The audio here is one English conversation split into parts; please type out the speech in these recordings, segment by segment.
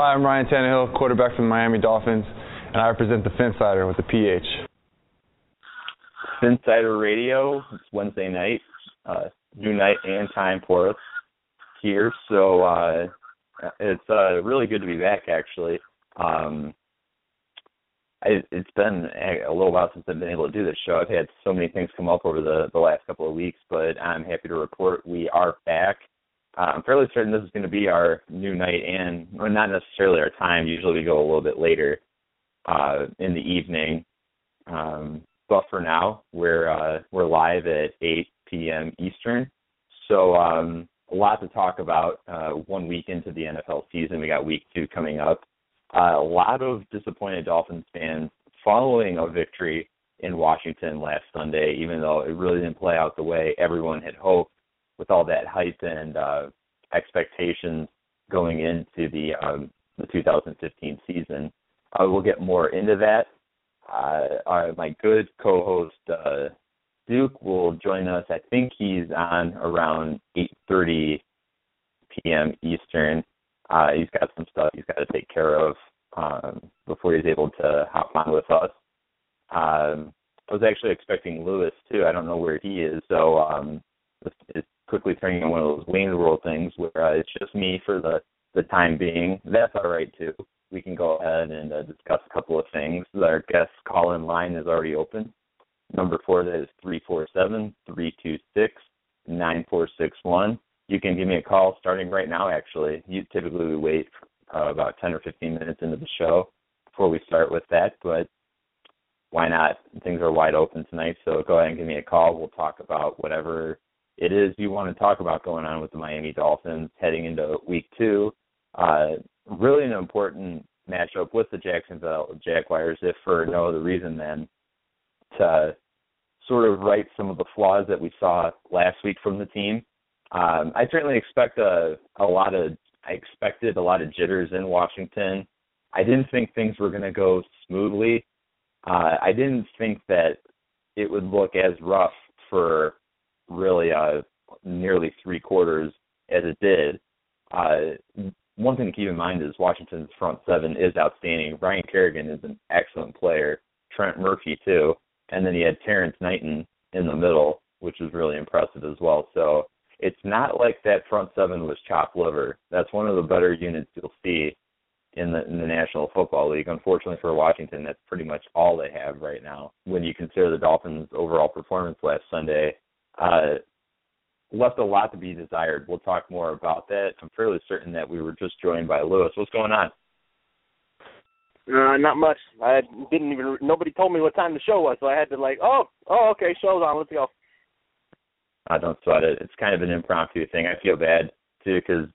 Hi, I'm Ryan Tannehill, quarterback for the Miami Dolphins, and I represent the Phinsider with the PH. Insider Radio. It's Wednesday night, uh, new night and time for us here. So uh, it's uh, really good to be back. Actually, um, I, it's been a little while since I've been able to do this show. I've had so many things come up over the the last couple of weeks, but I'm happy to report we are back. Uh, I'm fairly certain this is going to be our new night, and well, not necessarily our time. Usually we go a little bit later uh, in the evening. Um, but for now, we're uh, we're live at 8 p.m. Eastern. So um, a lot to talk about. Uh, one week into the NFL season, we got week two coming up. Uh, a lot of disappointed Dolphins fans following a victory in Washington last Sunday, even though it really didn't play out the way everyone had hoped with all that hype and uh, expectations going into the um, the 2015 season. Uh, we'll get more into that. Uh, our, my good co-host uh, Duke will join us. I think he's on around 8:30 p.m. Eastern. Uh, he's got some stuff he's got to take care of um, before he's able to hop on with us. Um, I was actually expecting Lewis too. I don't know where he is, so um, it's quickly turning into one of those Wayne's World things where uh, it's just me for the the time being. That's all right too. We can go ahead and uh, discuss a couple of things. Our guest call in line is already open. Number for that is three four seven three two six nine four six one. You can give me a call starting right now. Actually, you typically we wait uh, about ten or fifteen minutes into the show before we start with that, but why not? Things are wide open tonight, so go ahead and give me a call. We'll talk about whatever it is you want to talk about going on with the Miami Dolphins heading into week two. Uh, really an important matchup with the Jacksonville Jaguars, if for no other reason than to sort of right some of the flaws that we saw last week from the team. Um, I certainly expect a, a lot of I expected a lot of jitters in Washington. I didn't think things were going to go smoothly. Uh, I didn't think that it would look as rough for really uh, nearly three quarters as it did. Uh, one thing to keep in mind is Washington's front seven is outstanding. Ryan Kerrigan is an excellent player. Trent Murphy too, and then he had Terrence Knighton in the middle, which was really impressive as well. So it's not like that front seven was chopped liver. That's one of the better units you'll see in the in the National Football League. Unfortunately for Washington, that's pretty much all they have right now. When you consider the Dolphins' overall performance last Sunday, uh, left a lot to be desired. We'll talk more about that. I'm fairly certain that we were just joined by Lewis. What's going on? Uh, not much. I didn't even. Nobody told me what time the show was, so I had to like, oh, oh, okay, show's on. Let's go. I don't sweat it. It's kind of an impromptu thing. I feel bad too because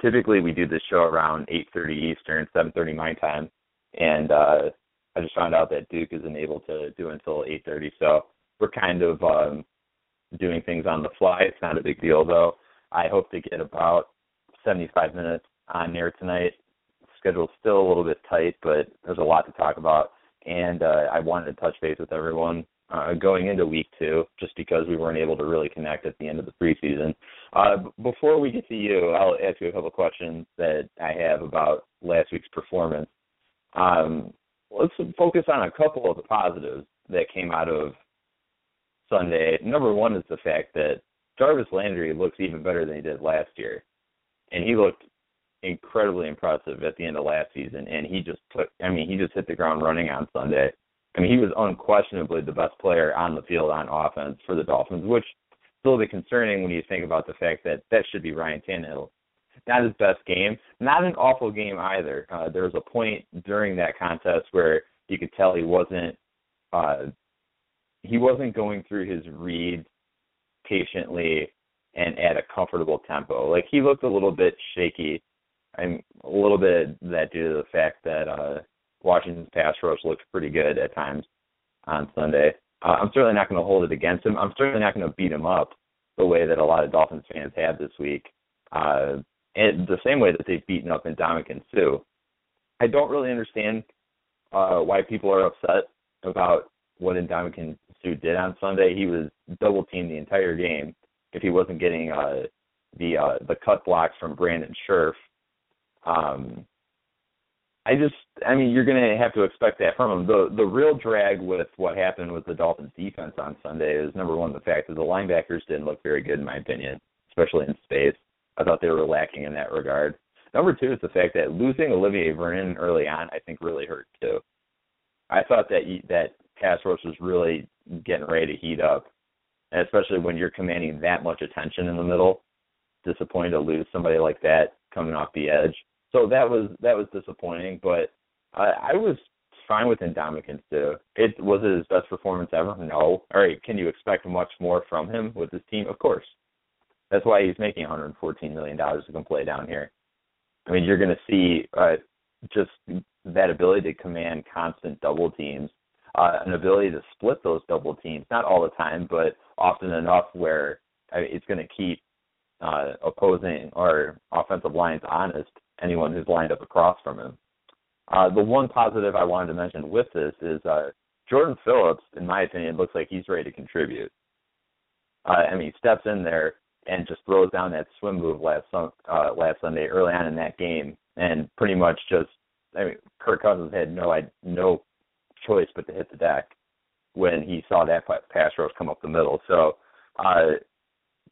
typically we do this show around 8:30 Eastern, 7:30 my time, and uh I just found out that Duke isn't able to do until 8:30. So we're kind of um doing things on the fly. It's not a big deal though. I hope to get about 75 minutes on there tonight. Schedule's still a little bit tight, but there's a lot to talk about, and uh, I wanted to touch base with everyone uh, going into week two, just because we weren't able to really connect at the end of the preseason. Uh, before we get to you, I'll ask you a couple questions that I have about last week's performance. Um, let's focus on a couple of the positives that came out of Sunday. Number one is the fact that Jarvis Landry looks even better than he did last year, and he looked incredibly impressive at the end of last season. And he just put, I mean, he just hit the ground running on Sunday. I mean, he was unquestionably the best player on the field on offense for the Dolphins, which is a little bit concerning when you think about the fact that that should be Ryan Tannehill. Not his best game, not an awful game either. Uh, there was a point during that contest where you could tell he wasn't uh, he wasn't going through his reads patiently and at a comfortable tempo. Like he looked a little bit shaky. I'm a little bit that due to the fact that uh Washington's pass rush looked pretty good at times on Sunday. Uh, I'm certainly not going to hold it against him. I'm certainly not going to beat him up the way that a lot of Dolphins fans have this week, uh, and the same way that they've beaten up Ndamukong Suh. I don't really understand uh, why people are upset about what Ndamukong Suh did on Sunday. He was double teamed the entire game if he wasn't getting uh, the uh, the cut blocks from Brandon Scherff. Um, I just, I mean, you're going to have to expect that from him. The the real drag with what happened with the Dolphins defense on Sunday is number one the fact that the linebackers didn't look very good in my opinion, especially in space. I thought they were lacking in that regard. Number two is the fact that losing Olivier Vernon early on, I think, really hurt too. I thought that that pass rush was really getting ready to heat up, and especially when you're commanding that much attention in the middle. Disappointed to lose somebody like that coming off the edge. So that was that was disappointing, but I, I was fine with Ndamukong Suh. It was it his best performance ever? No. All right, can you expect much more from him with his team? Of course. That's why he's making 114 million dollars to come play down here. I mean, you're going to see uh, just that ability to command constant double teams, uh, an ability to split those double teams, not all the time, but often enough where I it's going to keep uh, opposing or offensive lines honest anyone who's lined up across from him. Uh, the one positive I wanted to mention with this is uh, Jordan Phillips, in my opinion, looks like he's ready to contribute. Uh, I mean, he steps in there and just throws down that swim move last uh, last Sunday early on in that game, and pretty much just I mean, Kirk Cousins had no no choice but to hit the deck when he saw that pass rush come up the middle. So uh,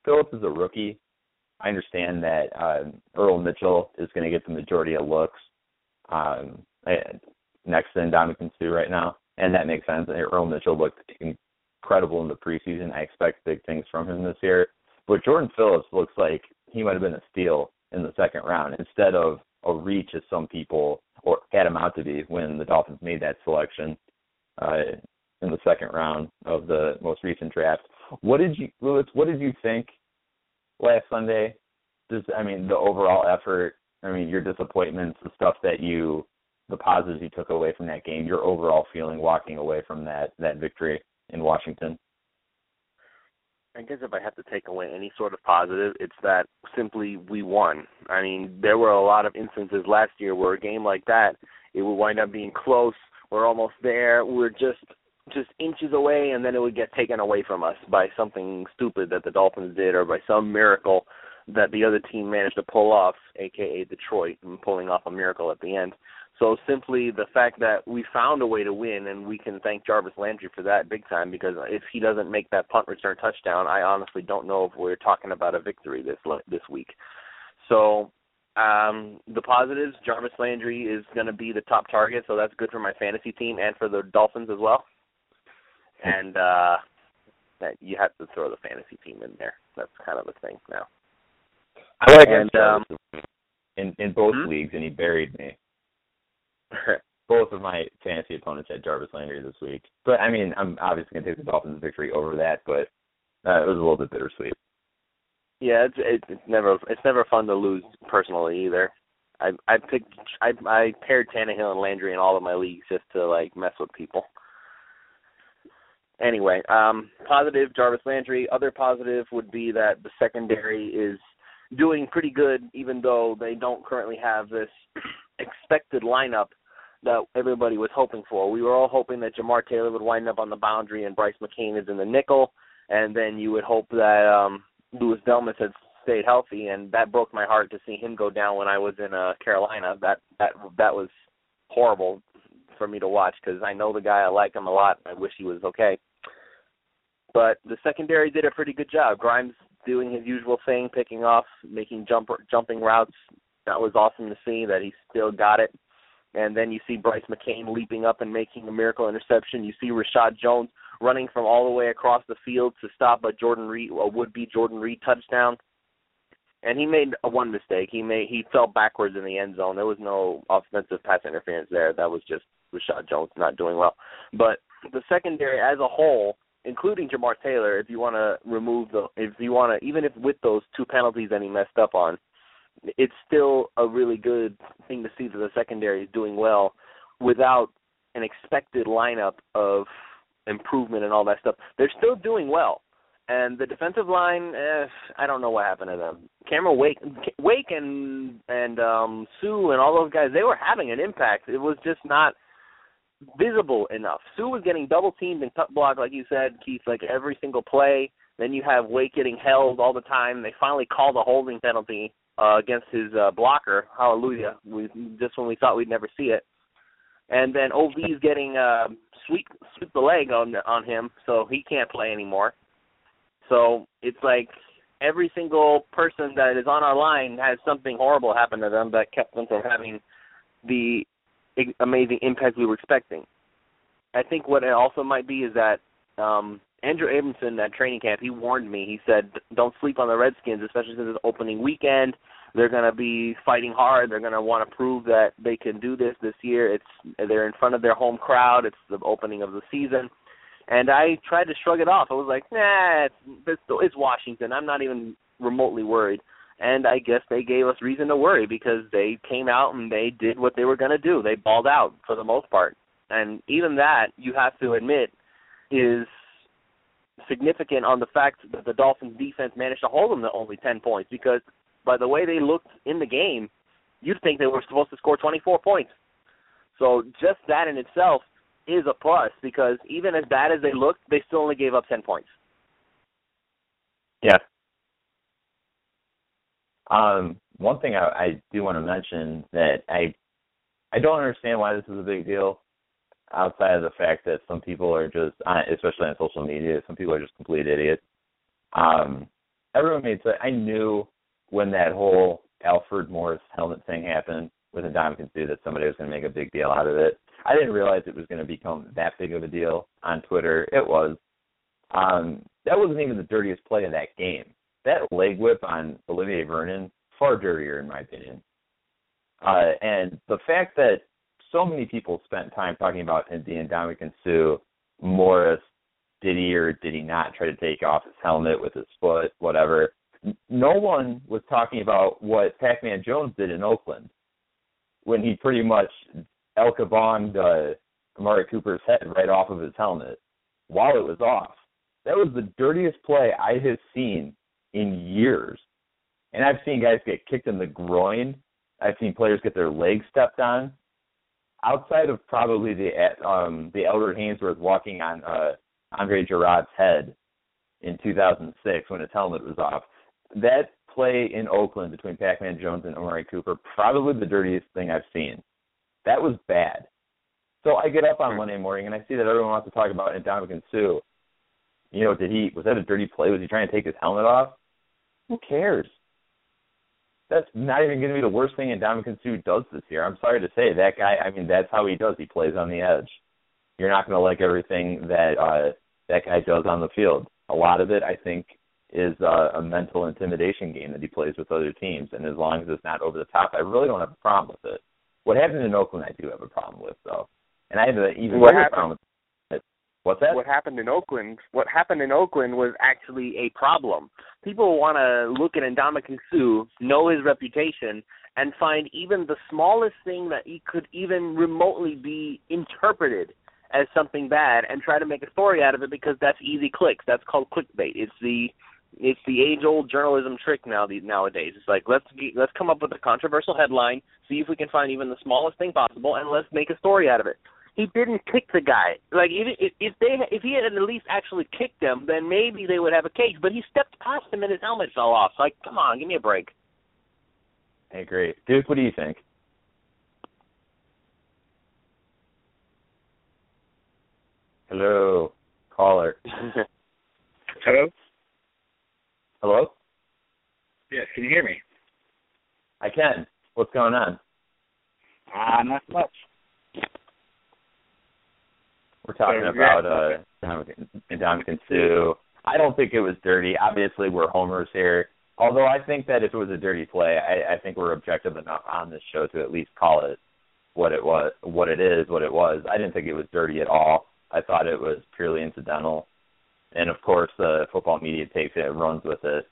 Phillips is a rookie. I understand that um, Earl Mitchell is going to get the majority of looks um, next to Ndamukong Suh right now, and that makes sense. Earl Mitchell looked incredible in the preseason. I expect big things from him this year. But Jordan Phillips looks like he might have been a steal in the second round instead of a reach as some people or had him out to be when the Dolphins made that selection uh, in the second round of the most recent draft. What did you, Lewis? What did you think last Sunday? Just, I mean, the overall effort. I mean, your disappointments, the stuff that you, the positives you took away from that game, your overall feeling walking away from that that victory in Washington. I guess if I have to take away any sort of positive, it's that simply we won. I mean, there were a lot of instances last year where a game like that, it would wind up being close. We're almost there. We're just just inches away and then it would get taken away from us by something stupid that the Dolphins did or by some miracle that the other team managed to pull off, aka Detroit, and pulling off a miracle at the end. So simply the fact that we found a way to win, and we can thank Jarvis Landry for that big time. Because if he doesn't make that punt return touchdown, I honestly don't know if we're talking about a victory this this week. So Um, the positives: Jarvis Landry is going to be the top target, so that's good for my fantasy team and for the Dolphins as well. And uh, that you have to throw the fantasy team in there. That's kind of a thing now. I like and, um, in in both hmm? leagues, and he buried me. both of my fantasy opponents had Jarvis Landry this week, but I mean, I'm obviously going to take the Dolphins' victory over that, but uh, it was a little bit bittersweet. Yeah, it's it, it's never it's never fun to lose personally either. I I picked I I paired Tannehill and Landry in all of my leagues just to like mess with people. Anyway, um, positive Jarvis Landry. Other positive would be that the secondary is doing pretty good, even though they don't currently have this expected lineup that everybody was hoping for. We were all hoping that Jamar Taylor would wind up on the boundary and Brice McCain is in the nickel, and then you would hope that um Louis Delmas had stayed healthy, and that broke my heart to see him go down when I was in uh, Carolina. That that that was horrible for me to watch because I know the guy, I like him a lot. I wish he was okay. But the secondary did a pretty good job. Grimes doing his usual thing, picking off, making jump jumping routes. That was awesome to see that he still got it. And then you see Brice McCain leaping up and making a miracle interception. You see Reshad Jones running from all the way across the field to stop a Jordan Reed, a would-be Jordan Reed touchdown. And he made a one mistake. He made he fell backwards in the end zone. There was no offensive pass interference there. That was just Reshad Jones not doing well. But the secondary as a whole, including Jamar Taylor, if you want to remove the, if you want to, even if with those two penalties that he messed up on, it's still a really good thing to see that the secondary is doing well without an expected lineup of improvement and all that stuff. They're still doing well. And the defensive line, eh, I don't know what happened to them. Cameron Wake, Wake, and and um, Suh and all those guys, they were having an impact. It was just not visible enough. Suh was getting double teamed and cut blocked, like you said, Keith, like every single play. Then you have Wake getting held all the time. They finally called a holding penalty uh, against his uh, blocker. Hallelujah! We just when we thought we'd never see it. And then OV's getting uh, sweep sweep the leg on on him, so he can't play anymore. So it's like every single person that is on our line has something horrible happen to them that kept them from having the amazing impact we were expecting. I think what it also might be is that um Andrew Abramson at training camp, he warned me. He said, "Don't sleep on the Redskins, especially since it's opening weekend. They're going to be fighting hard. They're going to want to prove that they can do this this year. It's they're in front of their home crowd. It's the opening of the season." And I tried to shrug it off. I was like, "Nah, it's, it's Washington. I'm not even remotely worried." And I guess they gave us reason to worry because they came out and they did what they were going to do. They balled out for the most part. And even that, you have to admit, is significant on the fact that the Dolphins defense managed to hold them to only 10 points because by the way they looked in the game, you'd think they were supposed to score 24 points. So just that in itself is a plus because even as bad as they looked, they still only gave up 10 points. Yeah. Um, one thing I, I do want to mention that I I don't understand why this is a big deal outside of the fact that some people are just, especially on social media, some people are just complete idiots. Um, everyone made sense. I knew when that whole Alfred Morris helmet thing happened with Ndamukong Suh that somebody was going to make a big deal out of it. I didn't realize it was going to become that big of a deal on Twitter. It was. Um, that wasn't even the dirtiest play of that game. That leg whip on Olivier Vernon, far dirtier in my opinion. Uh, and the fact that so many people spent time talking about the Ndamukong Suh, Morris, did he or did he not try to take off his helmet with his foot, whatever. No one was talking about what Pac-Man Jones did in Oakland when he pretty much El Kabonged uh, Amari Cooper's head right off of his helmet while it was off. That was the dirtiest play I have seen in years. And I've seen guys get kicked in the groin. I've seen players get their legs stepped on outside of probably the um, the Albert Haynesworth walking on uh, Andre Gurode's head in 2006 when his helmet was off, that play in Oakland between Pac-Man Jones and Amari Cooper probably the dirtiest thing I've seen. That was bad. So I get up on Monday morning and I see that everyone wants to talk about Ndamukong Suh. You know, did he was that a dirty play? Was he trying to take his helmet off? Who cares? That's not even going to be the worst thing Ndamukong Suh does this year. I'm sorry to say that guy. I mean, that's how he does. He plays on the edge. You're not going to like everything that uh, that guy does on the field. A lot of it, I think, is uh, a mental intimidation game that he plays with other teams. And as long as it's not over the top, I really don't have a problem with it. What happened in Oakland, I do have a problem with, though. And I have an even what bigger happened? problem with it. What's that? What happened in Oakland? What happened in Oakland was actually a problem. People want to look at Ndamukong Suh, know his reputation, and find even the smallest thing that he could even remotely be interpreted as something bad, and try to make a story out of it because that's easy clicks. That's called clickbait. It's the it's the age old journalism trick now these nowadays. It's like let's get, let's come up with a controversial headline, see if we can find even the smallest thing possible, and let's make a story out of it. He didn't kick the guy. Like if if they if he had at least actually kicked him, then maybe they would have a case. But he stepped past him and his helmet fell off. So, Like come on, give me a break. Hey, great. Duke, what do you think? Hello, caller. Hello? Hello? Yes, can you hear me? I can. What's going on? Ah, uh, not much. We're talking about yeah. uh Ndamukong Suh. I don't think it was dirty. Obviously, we're homers here. Although I think that if it was a dirty play, I, I think we're objective enough on this show to at least call it what it was, what it is, what it was. I didn't think it was dirty at all. I thought it was purely incidental. And of course, the football media takes it and runs with it.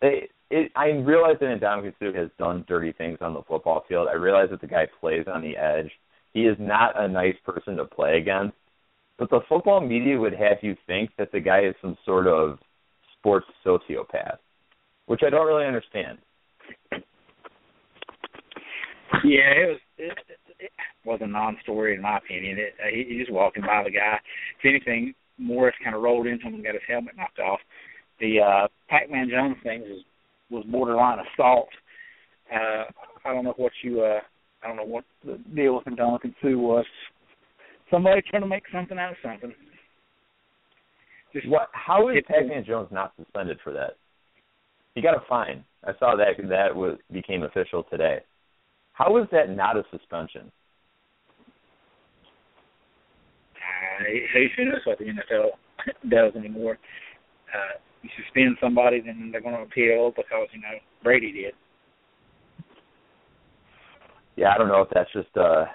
They, it I realize that Ndamukong Suh has done dirty things on the football field. I realize that the guy plays on the edge. He is not a nice person to play against. But the football media would have you think that the guy is some sort of sports sociopath, which I don't really understand. Yeah, it was it, it was a non-story in my opinion. It, uh, he, he was walking by the guy. If anything, Morris kind of rolled into him and got his helmet knocked off. The uh, Pac-Man Jones thing was was borderline assault. Uh, I don't know what you uh, I don't know what the deal with him Ndamukong Suh was. Somebody trying to make something out of something. Just What? How is Pac-Man Jones not suspended for that? He got a fine. I saw that that was became official today. How is that not a suspension? Uh, who knows what the NFL does anymore? Uh, you suspend somebody, then they're going to appeal because you know Brady did. Yeah, I don't know if that's just a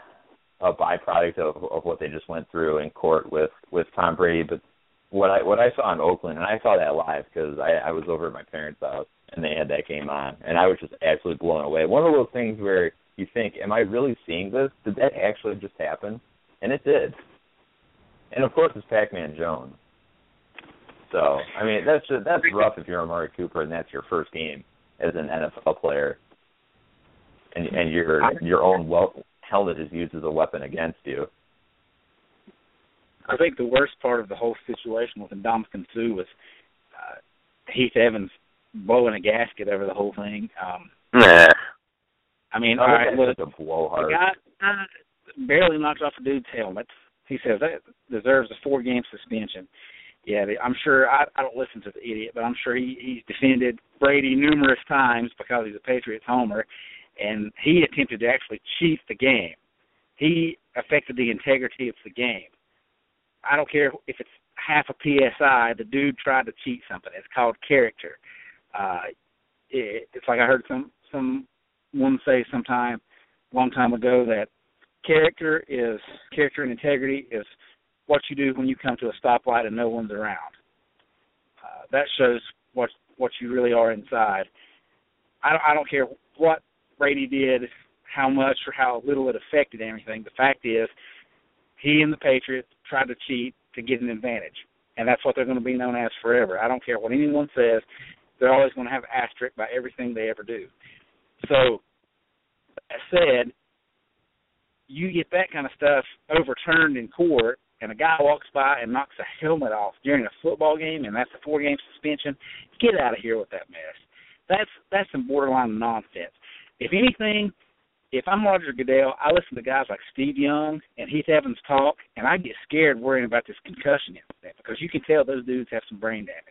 a byproduct of of what they just went through in court with with Tom Brady, but what I what I saw in Oakland, and I saw that live because I, I was over at my parents' house and they had that game on, and I was just absolutely blown away. One of those things where you think, "Am I really seeing this? Did that actually just happen?" And it did. And of course, it's Pac-Man Jones. So I mean, that's just, that's rough if you're Amari Cooper and that's your first game as an NFL player, and and your your own well, helmet is used as a weapon against you. I think the worst part of the whole situation with Ndamukong Suh was uh, Heath Evans blowing a gasket over the whole thing. Um, Nah. I mean, all right, look, a blowhard. the guy uh, barely knocked off a dude's helmet. He says that deserves a four-game suspension. Yeah, I'm sure. I, I don't listen to the idiot, but I'm sure he he's defended Brady numerous times because he's a Patriots homer, and he attempted to actually cheat the game. He affected the integrity of the game. I don't care if it's half a psi. The dude tried to cheat something. It's called character. Uh, it, it's like I heard some someone say sometime, long time ago, that character is character and integrity is what you do when you come to a stoplight and no one's around. Uh, that shows what what you really are inside. I don't I don't care what Brady did, how much or how little it affected anything. The fact is, he and the Patriots tried to cheat to get an advantage, and that's what they're going to be known as forever. I don't care what anyone says; they're always going to have asterisk by everything they ever do. So, that said, you get that kind of stuff overturned in court, and a guy walks by and knocks a helmet off during a football game, and that's a four-game suspension. Get out of here with that mess. That's that's some borderline nonsense. If anything, if I'm Roger Goodell, I listen to guys like Steve Young and Heath Evans talk, and I get scared worrying about this concussion incident because you can tell those dudes have some brain damage.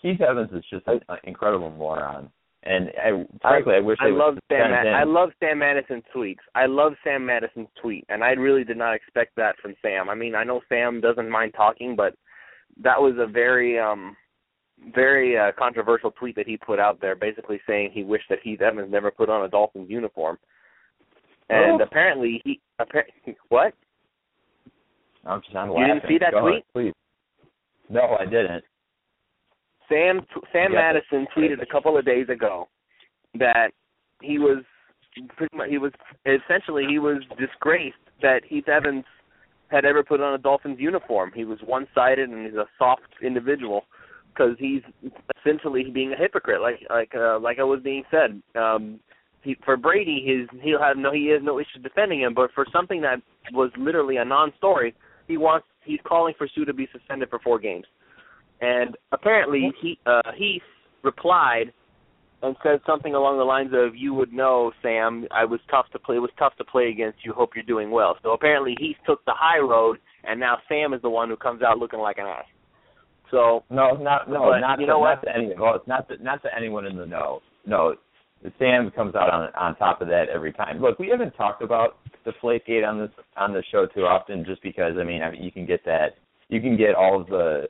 Keith Evans is just an incredible moron. And I, frankly, I, I wish I love Sam. Ma- I love Sam Madison's tweets. I love Sam Madison's tweet, and I really did not expect that from Sam. I mean, I know Sam doesn't mind talking, but that was a very um very uh, controversial tweet that he put out there, basically saying he wished that Heath Evans never put on a Dolphins uniform. And oh. apparently he apparently what? I'm just I'm You didn't see that Go tweet? ahead. No, I didn't. Sam Sam Yeah. Madison tweeted a couple of days ago that he was pretty much he was essentially he was disgraced that Heath Evans had ever put on a Dolphins uniform. He was one-sided and he's a soft individual because he's essentially being a hypocrite, like like uh, like I was being said. Um, he, for Brady, his he'll have no he has no issue defending him, but for something that was literally a non-story, he wants he's calling for Suh to be suspended for four games. And apparently he uh he replied and said something along the lines of you would know Sam I was tough to play it was tough to play against you hope you're doing well. So apparently he took the high road and now Sam is the one who comes out looking like an ass. So No, not no, But not you to, know not to anyone. Well, it's not to, not to anyone in the know. No, the Sam comes out on on top of that every time. Look, we haven't talked about the Flakegate on this on the show too often, just because I mean, I mean, you can get that, you can get all of the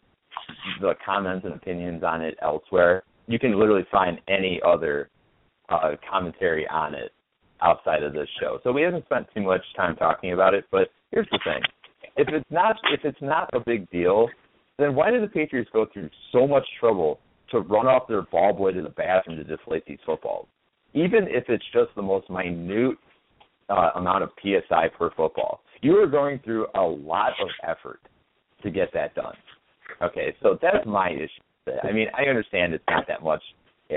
the comments and opinions on it elsewhere. You can literally find any other uh, commentary on it outside of this show. So we haven't spent too much time talking about it. But here's the thing: if it's not if it's not a big deal, then why did the Patriots go through so much trouble to run off their ball boy to the bathroom to deflate these footballs? Even if it's just the most minute uh, amount of psi per football, you are going through a lot of effort to get that done. Okay, so that's my issue. I mean, I understand it's not that much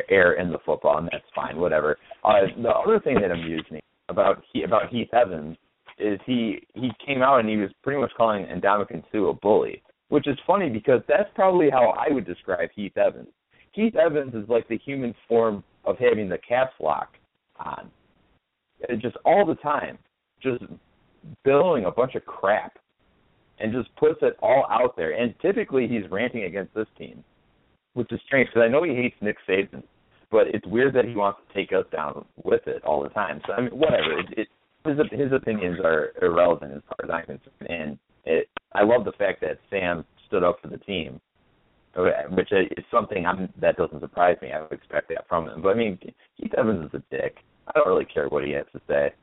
air in the football, and that's fine, whatever. Uh, the other thing that amused me about he, about Heath Evans is he he came out and he was pretty much calling Ndamukong Suh a bully, which is funny because that's probably how I would describe Heath Evans. Keith Evans is like the human form of having the caps lock on, just all the time, just billowing a bunch of crap, and just puts it all out there. And typically he's ranting against this team, which is strange because I know he hates Nick Saban, but it's weird that he wants to take us down with it all the time. So I mean, whatever. It, it, his his opinions are irrelevant as far as I'm concerned, and it, I love the fact that Sam stood up for the team, which is something I'm, that doesn't surprise me. I would expect that from him. But I mean, Keith Evans is a dick. I don't really care what he has to say.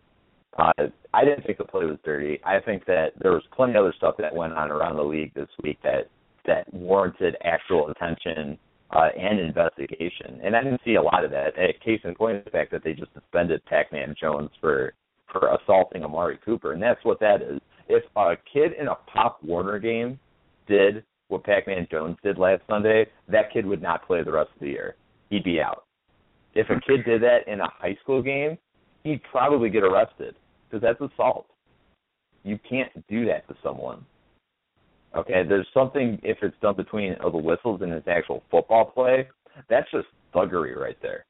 Uh, I didn't think the play was dirty. I think that there was plenty of other stuff that went on around the league this week that that warranted actual attention uh, and investigation. And I didn't see a lot of that. Case in point the fact that they just suspended Pac-Man Jones for for assaulting Amari Cooper, and that's what that is. If a kid in a Pop Warner game did what Pac-Man Jones did last Sunday, that kid would not play the rest of the year. He'd be out. If a kid did that in a high school game, he'd probably get arrested because that's assault. You can't do that to someone. Okay, there's something if it's done between uh, the whistles and his actual football play, that's just thuggery right there.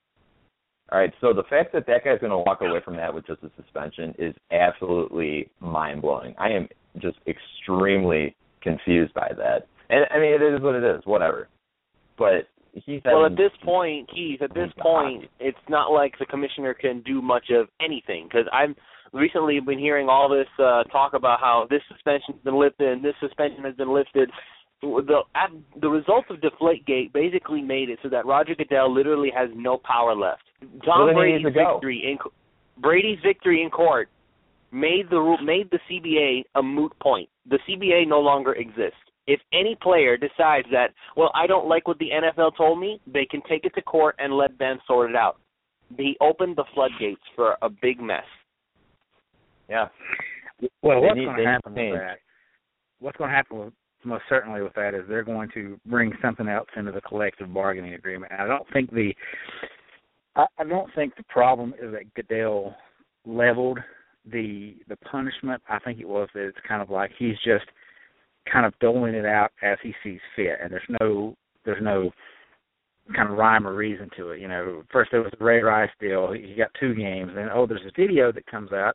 All right, so the fact that that guy's going to walk away from that with just a suspension is absolutely mind blowing. I am just extremely confused by that. And I mean, it is what it is, whatever. But he said, Well, at this point, Keith, at this point, it's not like the commissioner can do much of anything because I'm recently been hearing all this uh, talk about how this suspension's been lifted and this suspension has been lifted. The the results of Deflategate basically made it so that Roger Goodell literally has no power left. Tom Well, Brady's needs to go. victory in Brady's victory in court made the ru- made the CBA a moot point. The CBA no longer exists. If any player decides that, well, I don't like what the NFL told me, they can take it to court and let Ben sort it out. He opened the floodgates for a big mess. Yeah. Well, They what's going to happen change. with that? What's going to happen with most certainly with that is they're going to bring something else into the collective bargaining agreement. And I don't think the I, I don't think the problem is that Goodell leveled the the punishment. I think it was that it's kind of like he's just kind of doling it out as he sees fit, and there's no there's no kind of rhyme or reason to it. You know, first there was the Ray Rice deal. He got two games, and oh, there's a video that comes out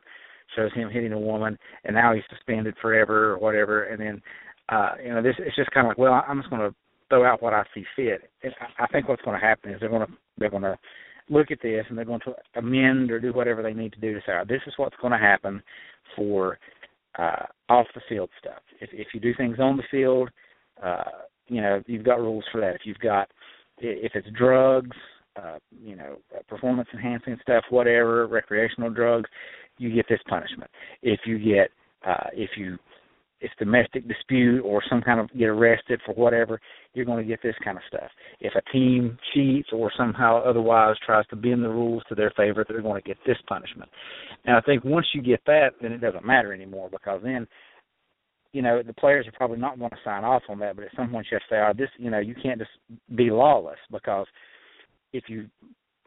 shows him hitting a woman, and now he's suspended forever or whatever. And then, uh, you know, this it's just kind of like, well, I'm just going to throw out what I see fit. And I I think what's going to happen is they're going to they're going to look at this and they're going to amend or do whatever they need to do to say, this is what's going to happen for uh, off the field stuff. If if you do things on the field, uh, you know you've got rules for that. If you've got if it's drugs, uh, you know, performance enhancing stuff, whatever, recreational drugs, you get this punishment. If you get uh, if you it's domestic dispute or some kind of get arrested for whatever, you're going to get this kind of stuff. If a team cheats or somehow otherwise tries to bend the rules to their favor, they're going to get this punishment. And I think once you get that, then it doesn't matter anymore because then, you know, the players are probably not going to sign off on that. But at some point, you have to say, "Oh, this, you know, you can't just be lawless because if you,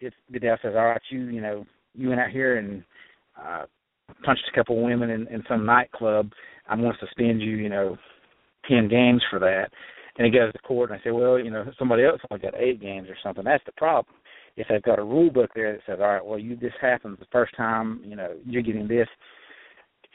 if Goodell says, all right, you, you know, you went out here and uh, punched a couple women in, in some nightclub." I'm going to suspend you, you know, ten games for that. And he goes to court and I say, well, you know, somebody else only got eight games or something. That's the problem. If they've got a rule book there that says, all right, well, you this happens the first time, you know, you're getting this.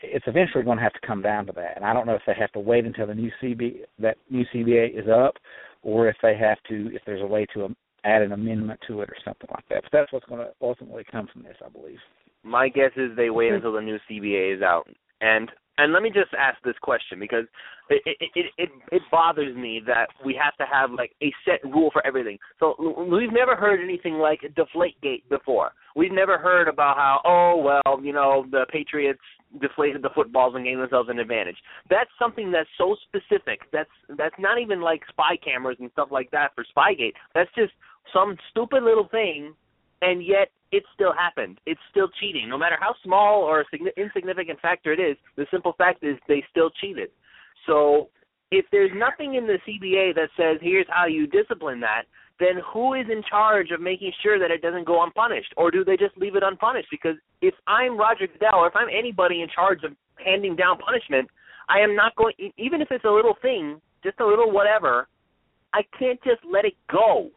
It's eventually going to have to come down to that. And I don't know if they have to wait until the new CB that new CBA is up, or if they have to, if there's a way to um, add an amendment to it or something like that. But that's what's going to ultimately come from this, I believe. My guess is they wait until the new CBA is out. And and let me just ask this question because it it it it, it bothers me that we have to have like a set rule for everything. So we've never heard anything like Deflategate before. We've never heard about how oh well you know the Patriots deflated the footballs and gave themselves an advantage. That's something that's so specific. That's that's not even like spy cameras and stuff like that for Spygate. That's just some stupid little thing, and yet it still happened. It's still cheating. No matter how small or insignificant factor it is, the simple fact is they still cheated. So if there's nothing in the CBA that says here's how you discipline that, then who is in charge of making sure that it doesn't go unpunished? Or do they just leave it unpunished? Because if I'm Roger Goodell or if I'm anybody in charge of handing down punishment, I am not going, even if it's a little thing, just a little whatever, I can't just let it go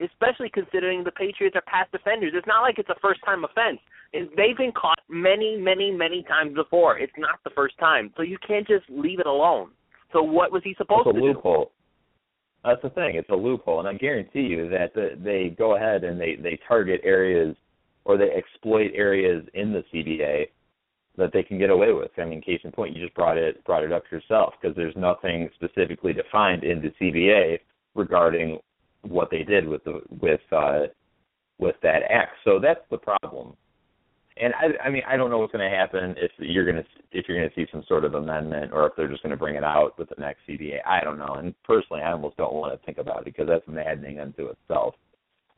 especially considering the Patriots are past offenders. It's not like it's a first time offense. They've been caught many, many, many times before. It's not the first time. So you can't just leave it alone. So what was he supposed to do? it's a loophole. do? That's the thing. It's a loophole, and I guarantee you that the, they go ahead and they they target areas or they exploit areas in the CBA that they can get away with. I mean, case in point, you just brought it brought it up yourself because there's nothing specifically defined in the CBA regarding what they did with the with uh with that act. So that's the problem. And I I mean I don't know what's going to happen if you're going to if you're going to see some sort of amendment or if they're just going to bring it out with the next CBA. I don't know. And personally, I almost don't want to think about it because that's maddening unto itself.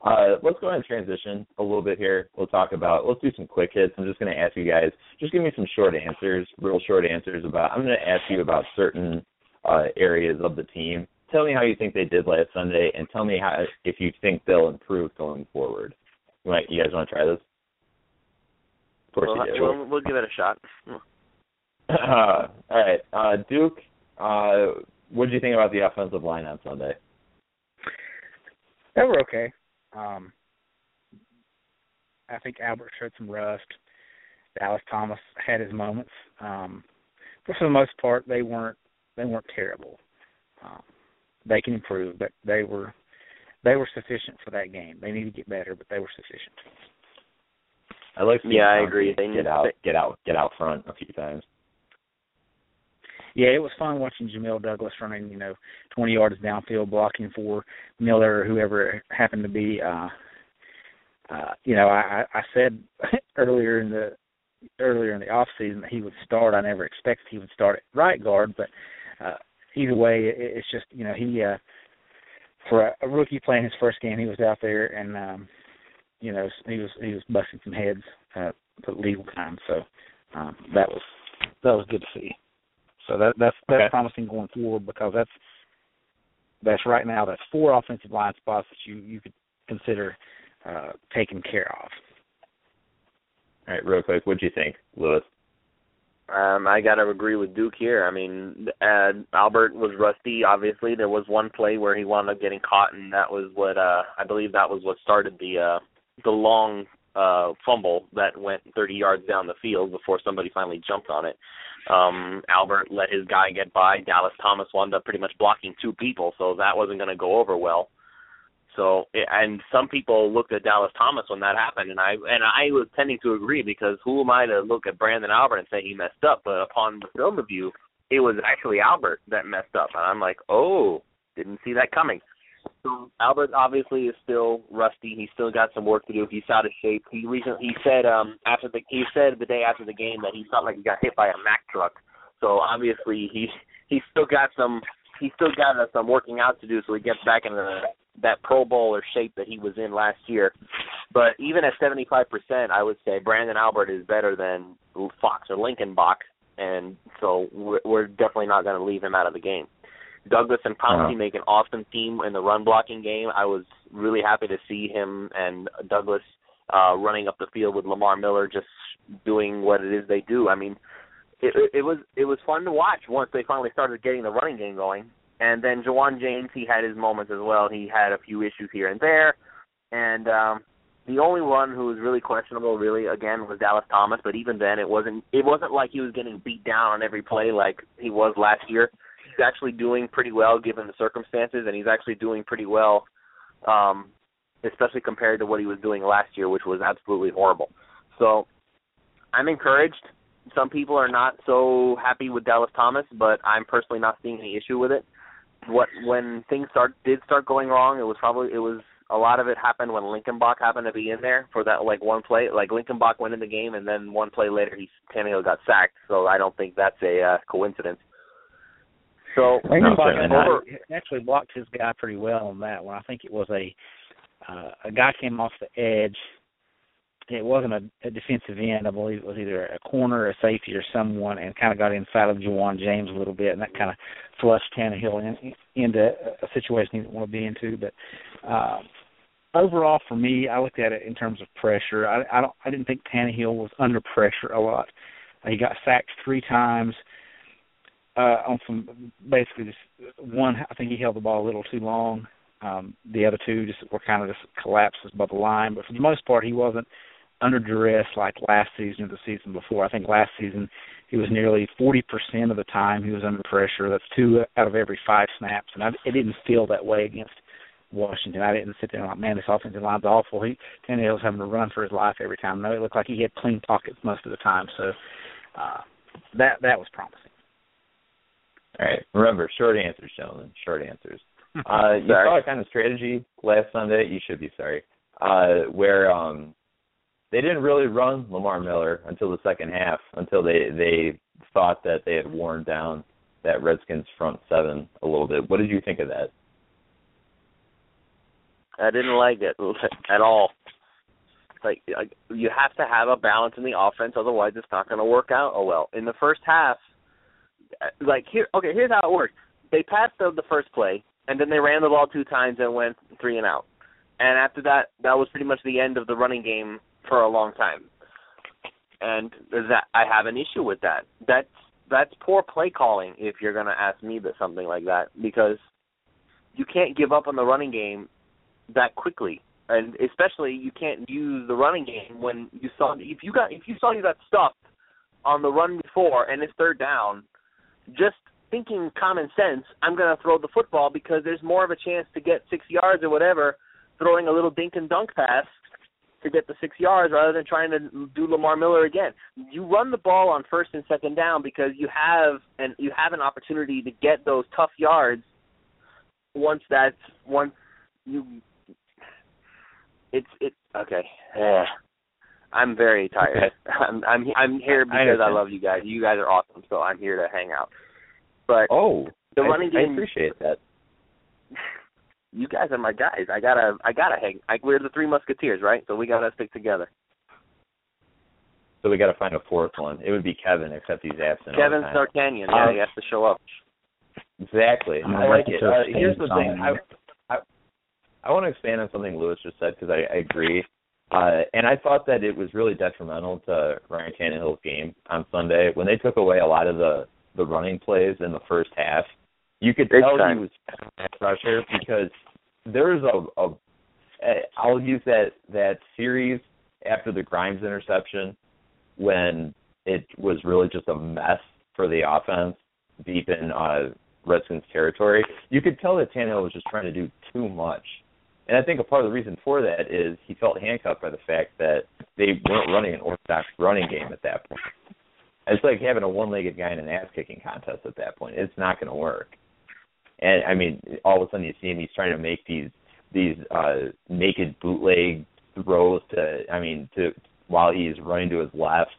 Uh, let's go ahead and transition a little bit here. We'll talk about, let's do some quick hits. I'm just going to ask you guys, just give me some short answers, real short answers about, I'm going to ask you about certain uh, areas of the team tell me how you think they did last Sunday, and tell me how if you think they'll improve going forward. You, might, you guys want to try this? Of course well, you do. We'll, we'll give it a shot. Uh, all right, uh, Duke. Uh, what did you think about the offensive line on Sunday? They were okay. Um, I think Albert showed some rust. Dallas Thomas had his moments, um, but for the most part, they weren't they weren't terrible. Um, they can improve, but they were they were sufficient for that game. They need to get better, but they were sufficient. I like. Yeah, I agree. They get out, get out, get out front a few times. Yeah, it was fun watching Jamil Douglas running, you know, 20 yards downfield, blocking for Miller or whoever happened to be. uh uh You know, I, I said earlier in the earlier in the off season that he would start. I never expected he would start at right guard, but uh either way, it's just you know he uh, for a, a rookie playing his first game, he was out there and um, you know he was he was busting some heads uh, at legal time. So um, that was that was good to see. So that that's that's okay. promising going forward because that's that's right now that's four offensive line spots that you you could consider uh, taken care of. All right, real quick, what do you think, Lewis? Um, I got to agree with Duke here. I mean, uh, Albert was rusty. Obviously, there was one play where he wound up getting caught, and that was what uh, I believe that was what started the uh, the long uh, fumble that went 30 yards down the field before somebody finally jumped on it. Um, Albert let his guy get by. Dallas Thomas wound up pretty much blocking two people, so that wasn't going to go over well. So, and some people looked at Dallas Thomas when that happened, and I and I was tending to agree because who am I to look at Branden Albert and say he messed up? But upon the film review, it was actually Albert that messed up, and I'm like, oh, didn't see that coming. So Albert obviously is still rusty. He's still got some work to do. He's out of shape. He recently he said um after the he said the day after the game that he felt like he got hit by a Mack truck. So obviously he he's still got some he's still got uh, some working out to do so he gets back in the that Pro Bowler shape that he was in last year. But even at 75%, I would say Branden Albert is better than Fox or Lincolnbach, and so we're, we're definitely not going to leave him out of the game. Douglas and Pouncey make an awesome team in the run blocking game. I was really happy to see him and Douglas uh running up the field with Lamar Miller just doing what it is they do. I mean, it, it was it was fun to watch once they finally started getting the running game going. And then Ja'Wuan James, he had his moments as well. He had a few issues here and there, and um, the only one who was really questionable, really, again, was Dallas Thomas. But even then, it wasn't it wasn't like he was getting beat down on every play like he was last year. He's actually doing pretty well given the circumstances, and he's actually doing pretty well, um, especially compared to what he was doing last year, which was absolutely horrible. So I'm encouraged some people are not so happy with Dallas Thomas, but I'm personally not seeing any issue with it. What when things start did start going wrong, it was probably it was a lot of it happened when Lincolnbach happened to be in there for that like one play. Like Lincolnbach went in the game, and then one play later, he Tannehill got sacked. So I don't think that's a uh, coincidence. So Lincolnbach no, actually blocked his guy pretty well on that one. I think it was a uh, a guy came off the edge it wasn't a, a defensive end. I believe it was either a corner, a safety, or someone, and kind of got inside of Ja'Wuan James a little bit, and that kind of flushed Tannehill in, into a situation he didn't want to be into. But uh, overall, for me, I looked at it in terms of pressure. I, I don't, I didn't think Tannehill was under pressure a lot. He got sacked three times uh, on some basically just one. I think he held the ball a little too long. Um, the other two just were kind of just collapses by the line, but for the most part, he wasn't under duress like last season or the season before. I think last season he was nearly 40% of the time he was under pressure. That's two out of every five snaps, and I, it didn't feel that way against Washington. I didn't sit there and like, man, this offensive line's awful. He Tannehill's having to run for his life every time. No, it looked like he had clean pockets most of the time. So uh, that that was promising. All right. Remember, short answers, gentlemen. Short answers. Uh, you saw a kind of strategy last Sunday. You should be sorry. Uh, where um, they didn't really run Lamar Miller until the second half, until they they thought that they had worn down that Redskins front seven a little bit. What did you think of that? I didn't like it at all. Like you have to have a balance in the offense, otherwise it's not going to work out. Oh well. In the first half, like here, okay, here's how it worked. They passed the, the first play, and then they ran the ball two times and went three and out. And after that, that was pretty much the end of the running game for a long time. And that I have an issue with that. That's that's poor play calling if you're going to ask me that something like that because you can't give up on the running game that quickly and especially you can't use the running game when you saw if you got if you saw you got stuffed on the run before and it's third down just thinking common sense i'm going to throw the football because there's more of a chance to get 6 yards or whatever throwing a little dink and dunk pass to get the six yards rather than trying to do Lamar Miller again. You run the ball on first and second down because you have and you have an opportunity to get those tough yards once that's once you it's it okay. Yeah. I'm very tired. I'm I'm I'm here because I, I love you guys. You guys are awesome, so I'm here to hang out. But oh, the running I, game I appreciate that you guys are my guys. I gotta, I gotta hang. I, we're the three musketeers, right? So we gotta stick together. So we gotta find a fourth one. It would be Kevin, except he's absent. Kevin D'Artagnan. Yeah, um, he has to show up. Exactly. I like it. Uh, here's the thing. I, I, I want to expand on something Lewis just said because I, I agree. Uh, and I thought that it was really detrimental to Ryan Tannehill's game on Sunday when they took away a lot of the the running plays in the first half you could tell he was pressure because there's a, a I'll use that that series after the Grimes interception when it was really just a mess for the offense deep in uh Redskins territory. You could tell that Tannehill was just trying to do too much And I think a part of the reason for that is he felt handcuffed by the fact that they weren't running an orthodox running game at that point. It's like having a one-legged guy in an ass-kicking contest at that point. It's not going to work. And I mean, all of a sudden you see him. He's trying to make these these uh naked bootleg throws to. I mean, to while he's running to his left.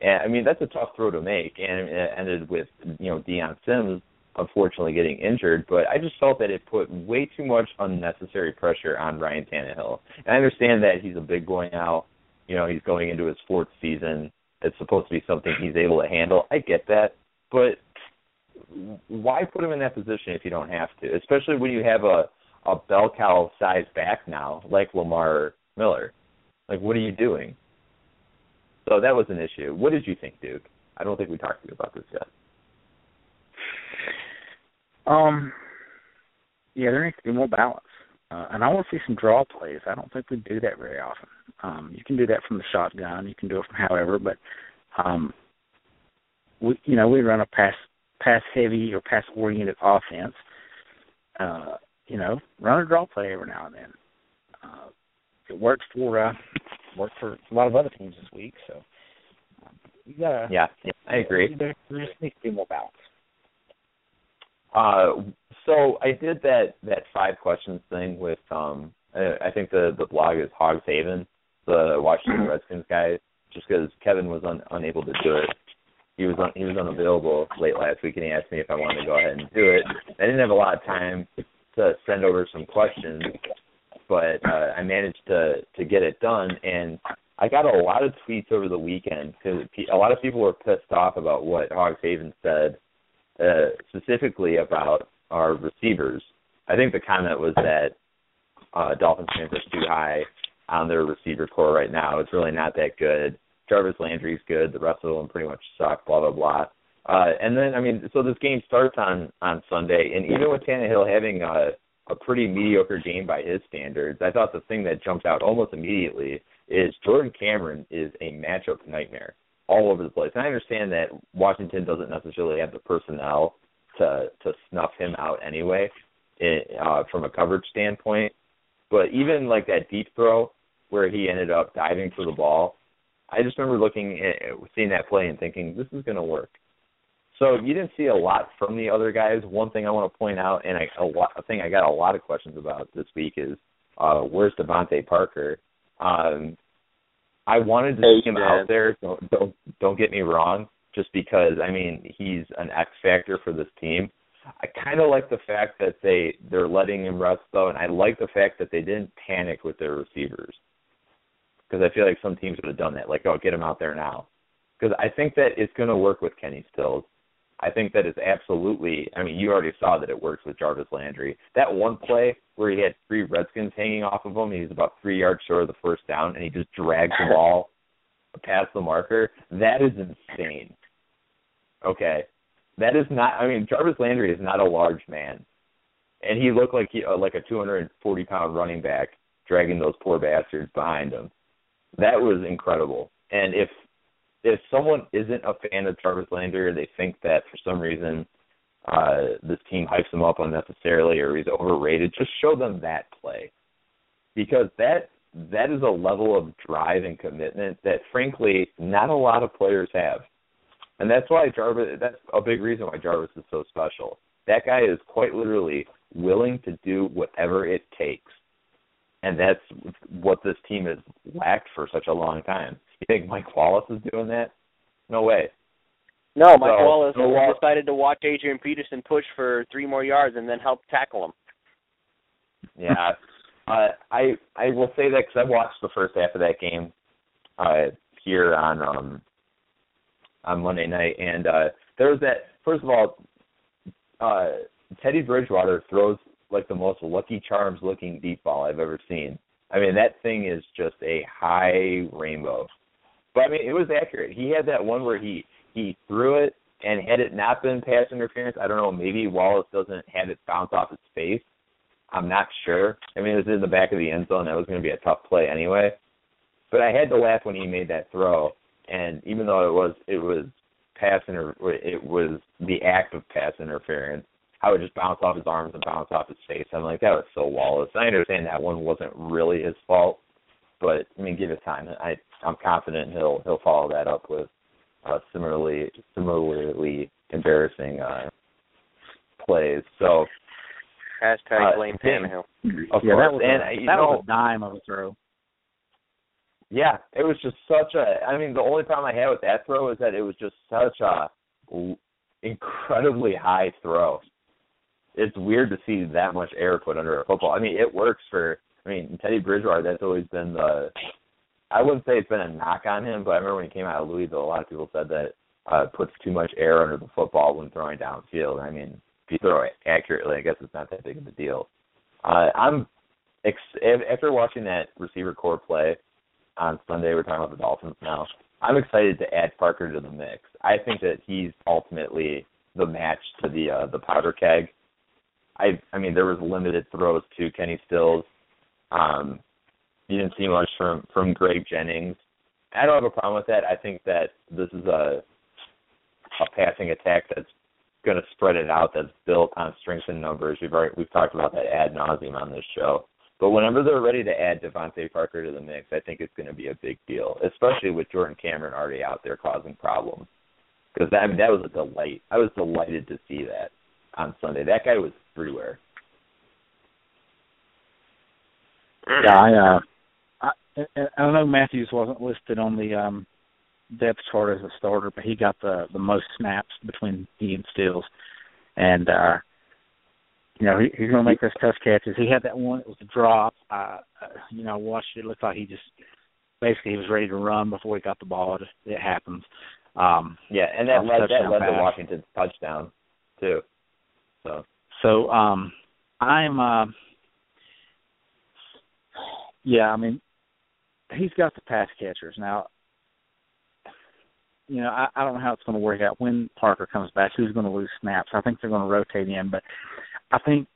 And I mean, that's a tough throw to make. And it ended with you know Dion Sims unfortunately getting injured, but I just felt that it put way too much unnecessary pressure on Ryan Tannehill. And I understand that he's a big boy now. You know, he's going into his fourth season. It's supposed to be something he's able to handle. I get that, but why put him in that position if you don't have to? Especially when you have a a bell cow size back now, like Lamar Miller. Like, what are you doing? So that was an issue. What did you think, Duke? I don't think we talked to you about this yet. Um, yeah, there needs to be more balance, uh, and I want to see some draw plays. I don't think we do that very often. Um, you can do that from the shotgun. You can do it from however, but um, we, you know, we run a pass pass heavy or pass oriented offense. Uh, you know, run a draw play every now and then. Uh, it worked for uh, worked for a lot of other teams this week. So um, you gotta. Yeah, yeah I agree. There, there just needs to be more balance. Uh, so I did that that five questions thing with um I think the the blog is Hogs Haven, the Washington Redskins guy, just because Kevin was un, unable to do it. He was un, he was unavailable late last week, and he asked me if I wanted to go ahead and do it. I didn't have a lot of time to send over some questions, but uh, I managed to to get it done, and I got a lot of tweets over the weekend because a lot of people were pissed off about what Hogs Haven said uh, specifically about our receivers. I think the comment was that uh, Dolphins fans are too high on their receiver core right now. It's really not that good. Jarvis Landry's good. The rest of them pretty much suck. Blah blah blah. Uh, and then I mean, so this game starts on on Sunday, and even with Tannehill having a a pretty mediocre game by his standards, I thought the thing that jumped out almost immediately is Jordan Cameron is a matchup nightmare all over the place. And I understand that Washington doesn't necessarily have the personnel to to snuff him out anyway, it, uh, from a coverage standpoint. But even like that deep throw where he ended up diving for the ball, I just remember looking at seeing that play and thinking this is going to work. So you didn't see a lot from the other guys. One thing I want to point out, and I, a, lot, a thing I got a lot of questions about this week is uh, where's DeVante Parker? Um, I wanted to hey, see him man. out there. Don't don't don't get me wrong. Just because I mean he's an X factor for this team. I kind of like the fact that they they're letting him rest though, and I like the fact that they didn't panic with their receivers because I feel like some teams would have done that. Like, oh, get him out there now. Because I think that it's going to work with Kenny Stills. I think that is absolutely. I mean, you already saw that it works with Jarvis Landry. That one play where he had three Redskins hanging off of him, he's about three yards short of the first down, and he just drags the ball past the marker. That is insane. Okay, that is not. I mean, Jarvis Landry is not a large man, and he looked like he uh, like a 240 pound running back dragging those poor bastards behind him. That was incredible. And if if someone isn't a fan of Jarvis Landry or they think that for some reason uh this team hypes him up unnecessarily or he's overrated, just show them that play. Because that that is a level of drive and commitment that frankly not a lot of players have. And that's why Jarvis that's a big reason why Jarvis is so special. That guy is quite literally willing to do whatever it takes. And that's what this team has lacked for such a long time. You think Mike Wallace is doing that? No way. No, Mike So, Wallace so Wall- decided to watch Adrian Peterson push for three more yards and then help tackle him. Yeah, uh, I I will say that because I watched the first half of that game uh, here on um on Monday night, and uh, there was that. First of all, uh, Teddy Bridgewater throws like the most Lucky Charms looking deep ball I've ever seen. I mean, that thing is just a high rainbow. But I mean, it was accurate. He had that one where he he threw it, and had it not been pass interference, I don't know. Maybe Wallace doesn't have it bounce off his face. I'm not sure. I mean, it was in the back of the end zone. That was going to be a tough play anyway. But I had to laugh when he made that throw, and even though it was it was pass inter it was the act of pass interference. How it just bounced off his arms and bounced off his face. I'm like, that was so Wallace. I understand that one wasn't really his fault, but I mean, give it time. I I'm confident he'll he'll follow that up with uh, similarly similarly embarrassing uh, plays. So hashtag uh, blame Tannehill. Of yeah, course. that was and a, you that know, was a dime of a throw. Yeah, it was just such a. I mean, the only problem I had with that throw is that it was just such a incredibly high throw. It's weird to see that much air put under a football. I mean, it works for. I mean, Teddy Bridgewater. That's always been the. I wouldn't say it's been a knock on him, but I remember when he came out of Louisville, a lot of people said that uh puts too much air under the football when throwing downfield. I mean, if you throw it accurately, I guess it's not that big of a deal. Uh, I'm ex- after watching that receiver core play on Sunday. We're talking about the Dolphins now. I'm excited to add Parker to the mix. I think that he's ultimately the match to the uh, the powder keg. I I mean there was limited throws to Kenny Stills. Um, you didn't see much from from Greg Jennings. I don't have a problem with that. I think that this is a a passing attack that's going to spread it out. That's built on strength and numbers. We've already we've talked about that ad nauseum on this show. But whenever they're ready to add DeVante Parker to the mix, I think it's going to be a big deal, especially with Jordan Cameron already out there causing problems. Because that, I mean, that was a delight. I was delighted to see that on Sunday. That guy was everywhere. Yeah, I uh, I, I know Matthews wasn't listed on the um depth chart as a starter, but he got the the most snaps between he and Stills, and uh you know he, he's going to make those tough catches. He had that one; it was a drop. Uh, uh, you know, I watched it. It looked like he just basically he was ready to run before he got the ball. It, it happens. Um, Yeah, and that led that touchdown led to pass. Washington's touchdown too. So So um I'm uh yeah, I mean he's got the pass catchers. Now you know, I, I don't know how it's gonna work out when Parker comes back, who's gonna lose snaps. I think they're gonna rotate in, but I think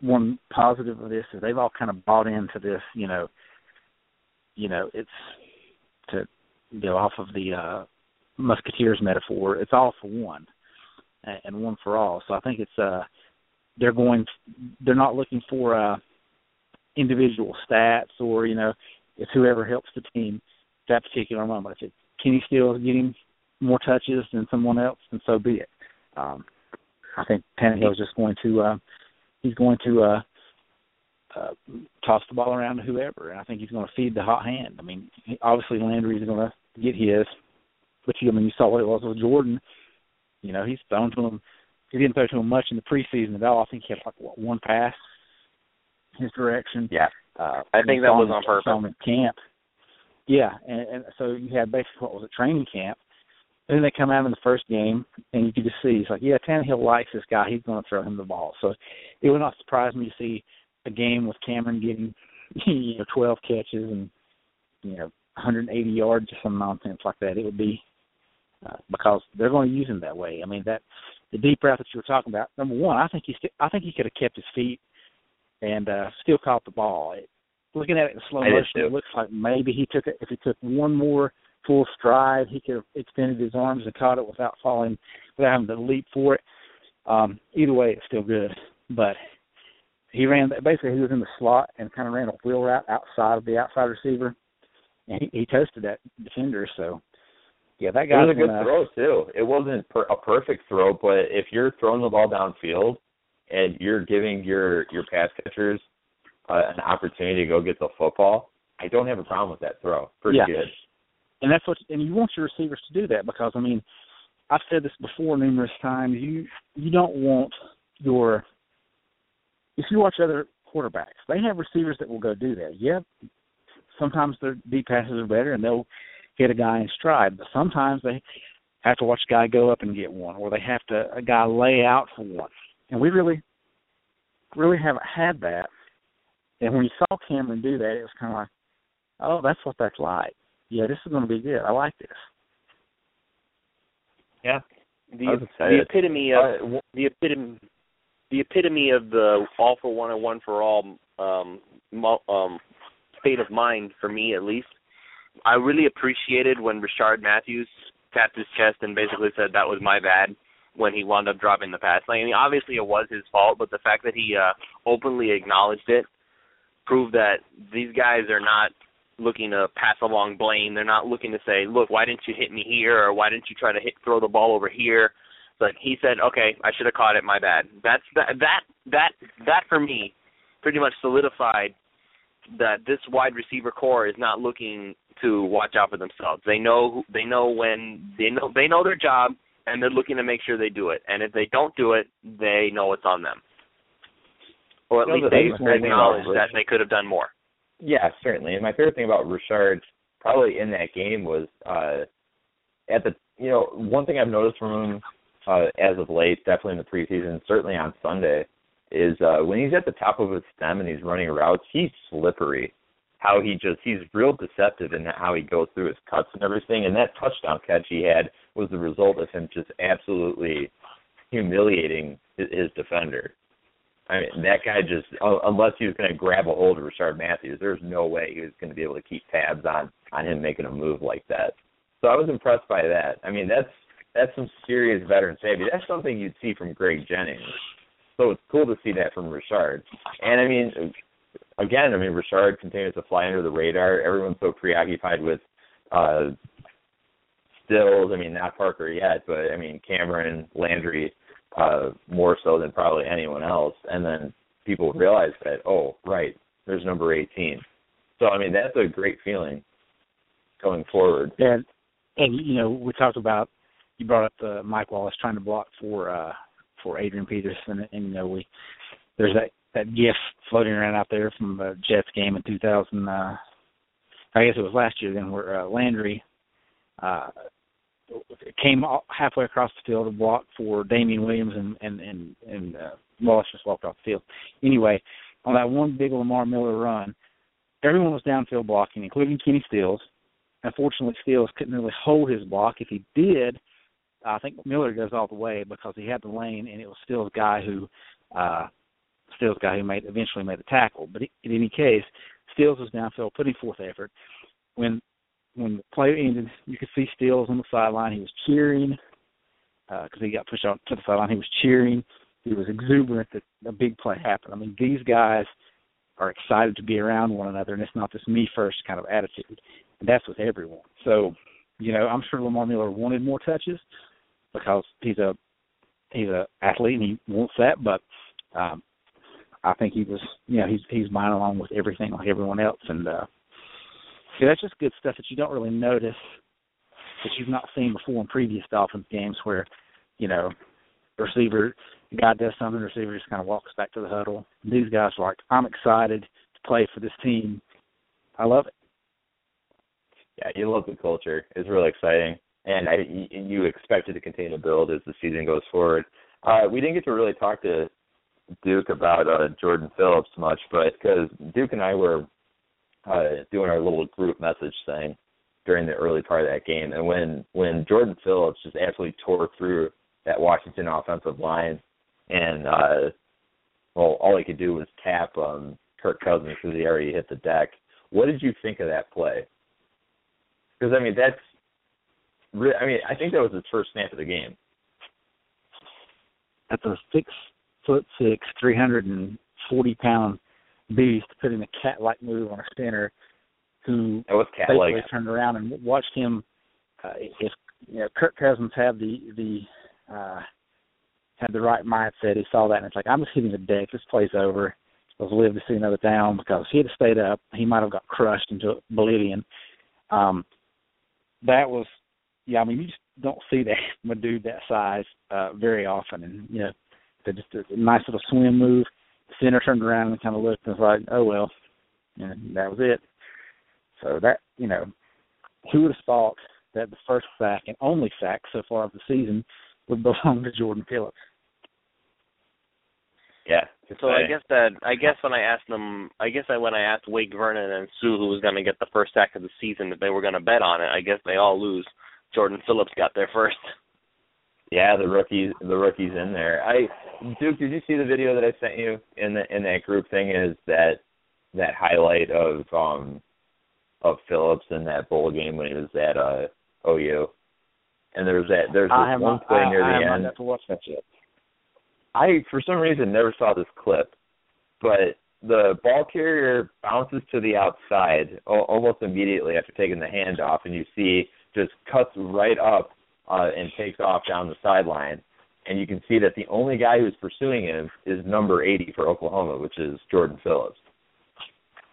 one positive of this is they've all kind of bought into this, you know, you know, it's to go off of the uh Musketeers metaphor, it's all for one and one for all. So I think it's uh they're going they're not looking for uh individual stats or you know it's whoever helps the team that particular moment. If it's Kenny Stills getting more touches than someone else, then so be it. Um I think Tannehill's just going to uh he's going to uh uh, toss the ball around to whoever, and I think he's going to feed the hot hand. I mean, he- obviously Landry's going to get his, but you, I mean, you saw what it was with Jordan. You know, he's thrown to him. He didn't throw to him much in the preseason at all. I think he had like what, one pass his direction. yeah, Uh, I think that was on purpose. at camp. Yeah, and, and so you had basically what was it, training camp. And then they come out in the first game, and you could just see he's like, yeah, Tannehill likes this guy. He's going to throw him the ball. So it would not surprise me to see a game with Cameron getting you know 12 catches and you know 180 yards or some nonsense like that. It would be uh, because they're going to use him that way. I mean that the deep route that you were talking about. Number one, I think he st- I think he could have kept his feet and uh still caught the ball. It, looking at it in slow I motion, it looks like maybe he took it. If he took one more full stride, he could have extended his arms and caught it without falling, without having to leap for it. Um, either way, it's still good. But he ran basically he was in the slot and kind of ran a wheel route outside of the outside receiver, and he, he toasted that defender. So yeah, that it guy was a good throw too. It wasn't per- a perfect throw, but if you're throwing the ball downfield and you're giving your your pass catchers uh, an opportunity to go get the football, I don't have a problem with that throw. Pretty Yeah. good. and that's what and you want your receivers to do that because I mean I've said this before numerous times. You you don't want your if you watch other quarterbacks, they have receivers that will go do that. Yeah, sometimes their deep passes are better and they'll hit a guy in stride, but sometimes they have to watch a guy go up and get one, or they have to a guy lay out for one. And we really really haven't had that. And when you saw Cameron do that, it was kind of like, oh, that's what that's like. Yeah, this is going to be good. I like this. Yeah. The, the epitome of Uh, the epitome the epitome of the all for one and one for all um mo- um state of mind for me at least. I really appreciated when Rishard Matthews tapped his chest and basically said that was my bad when he wound up dropping the pass. I mean, obviously it was his fault, but the fact that he uh, openly acknowledged it proved that these guys are not looking to pass along blame. They're not looking to say, "Look, why didn't you hit me here?" or "Why didn't you try to hit throw the ball over here?" But he said, "Okay, I should have caught it. My bad." That's that that that that for me pretty much solidified that this wide receiver core is not looking to watch out for themselves. They know they know when they know they know their job and they're looking to make sure they do it. And if they don't do it, they know it's on them. Or at least they acknowledge that they could have done more. Yeah, certainly. And my favorite thing about Rishard probably in that game was uh at the you know, one thing I've noticed from him uh as of late, definitely in the preseason, certainly on Sunday, is uh when he's at the top of his stem and he's running routes, he's slippery. How he just he's real deceptive in how he goes through his cuts and everything. And that touchdown catch he had was the result of him just absolutely humiliating his, defender. I mean, that guy just unless he was going to grab a hold of Rishard Matthews, there's no way he was going to be able to keep tabs on on him making a move like that. So I was impressed by that. I mean, that's that's some serious veteran safety. That's something you'd see from Greg Jennings. So it's cool to see that from Rishard. And I mean, again, I mean, Rishard continues to fly under the radar. Everyone's so preoccupied with uh Stills. I mean, not Parker yet, but I mean Cameron Landry uh more so than probably anyone else. And then people realize that, oh, right, there's number 18. So I mean, that's a great feeling going forward. And and you know we talked about you brought up uh, Mike Wallace trying to block for uh for Adrian Peterson, and you know we there's that that gif floating around out there from the Jets game in 2000. Uh, I guess it was last year then, where uh, Landry uh, came halfway across the field to block for Damien Williams, and and and, and uh, Wallace just walked off the field. Anyway, on that one big Lamar Miller run, everyone was downfield blocking, including Kenny Stills. Unfortunately, Stills couldn't really hold his block. If he did, I think Miller goes all the way because he had the lane, and it was Stills' guy who, uh, Stills' guy who made eventually made the tackle. But in any case, Stills was downfield putting forth effort. When when the play ended, you could see Stills on the sideline. He was cheering because uh, he got pushed out to the sideline. He was cheering. He was exuberant that a big play happened. I mean, these guys are excited to be around one another, and it's not this me first kind of attitude. And that's with everyone. So, you know, I'm sure Lamar Miller wanted more touches because he's a he's a athlete and he wants that. But um, I think he was, you know, he's he's mine along with everything like everyone else, and uh, yeah, that's just good stuff that you don't really notice that you've not seen before in previous Dolphins games where, you know, receiver the guy does something, the receiver just kind of walks back to the huddle. These guys are like, I'm excited to play for this team. I love it. Yeah, you love the culture. It's really exciting, and I, you expect it to continue to build as the season goes forward. Uh, we didn't get to really talk to Duke about uh, Jordan Phillips much, but because Duke and I were uh, doing our little group message thing during the early part of that game, and when when Jordan Phillips just absolutely tore through that Washington offensive line, and uh, well, all he could do was tap um, Kirk Cousins because he already hit the deck. What did you think of that play? Because I mean, that's I mean, I think that was his first snap of the game. That's a six foot six, three hundred and forty pound beast putting in a cat like move on a center who that was cat like turned around and watched him uh, if you know Kirk Cousins had the the uh had the right mindset, he saw that and it's like I'm just hitting the deck, this play's over. Supposed to live to see another down because if he had stayed up, he might have got crushed into oblivion. Um that was yeah, I mean you just don't see that from a dude that size uh very often. And you know just a nice little swim move. The center turned around and kind of looked and was like, oh well, and that was it. So that you know, who would have thought that the first sack and only sack so far of the season would belong to Jordan Phillips? Yeah. So I guess that I guess when I asked them, I guess I when I asked Wake Vernon and Suh who was going to get the first sack of the season, if they were going to bet on it, I guess they all lose. Jordan Phillips got there first. Yeah, the rookies, the rookies in there. I Duke, did you see the video that I sent you in the in that group thing? Is that that highlight of um of Phillips in that bowl game when he was at uh OU? and there's that there's this one play I, near I the have end. not to watch that yet. I for some reason never saw this clip, but the ball carrier bounces to the outside almost immediately after taking the handoff, and you see just cuts right up uh, and takes off down the sideline. And you can see that the only guy who's pursuing him is number 80 for Oklahoma, which is Jordan Phillips.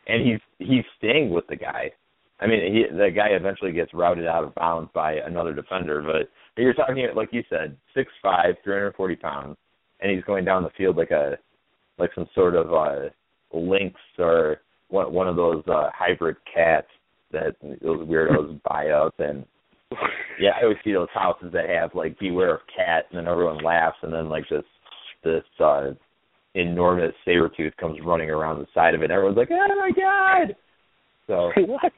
And he's he's staying with the guy. I mean, he, the guy eventually gets routed out of bounds by another defender, but you're talking like you said, six five, three hundred forty pounds, and he's going down the field like a like some sort of uh lynx or one one of those uh hybrid cats that those weirdos buy up and yeah, I always see those houses that have like beware of cat and then everyone laughs and then like this this uh enormous saber tooth comes running around the side of it and everyone's like, Oh my god So what?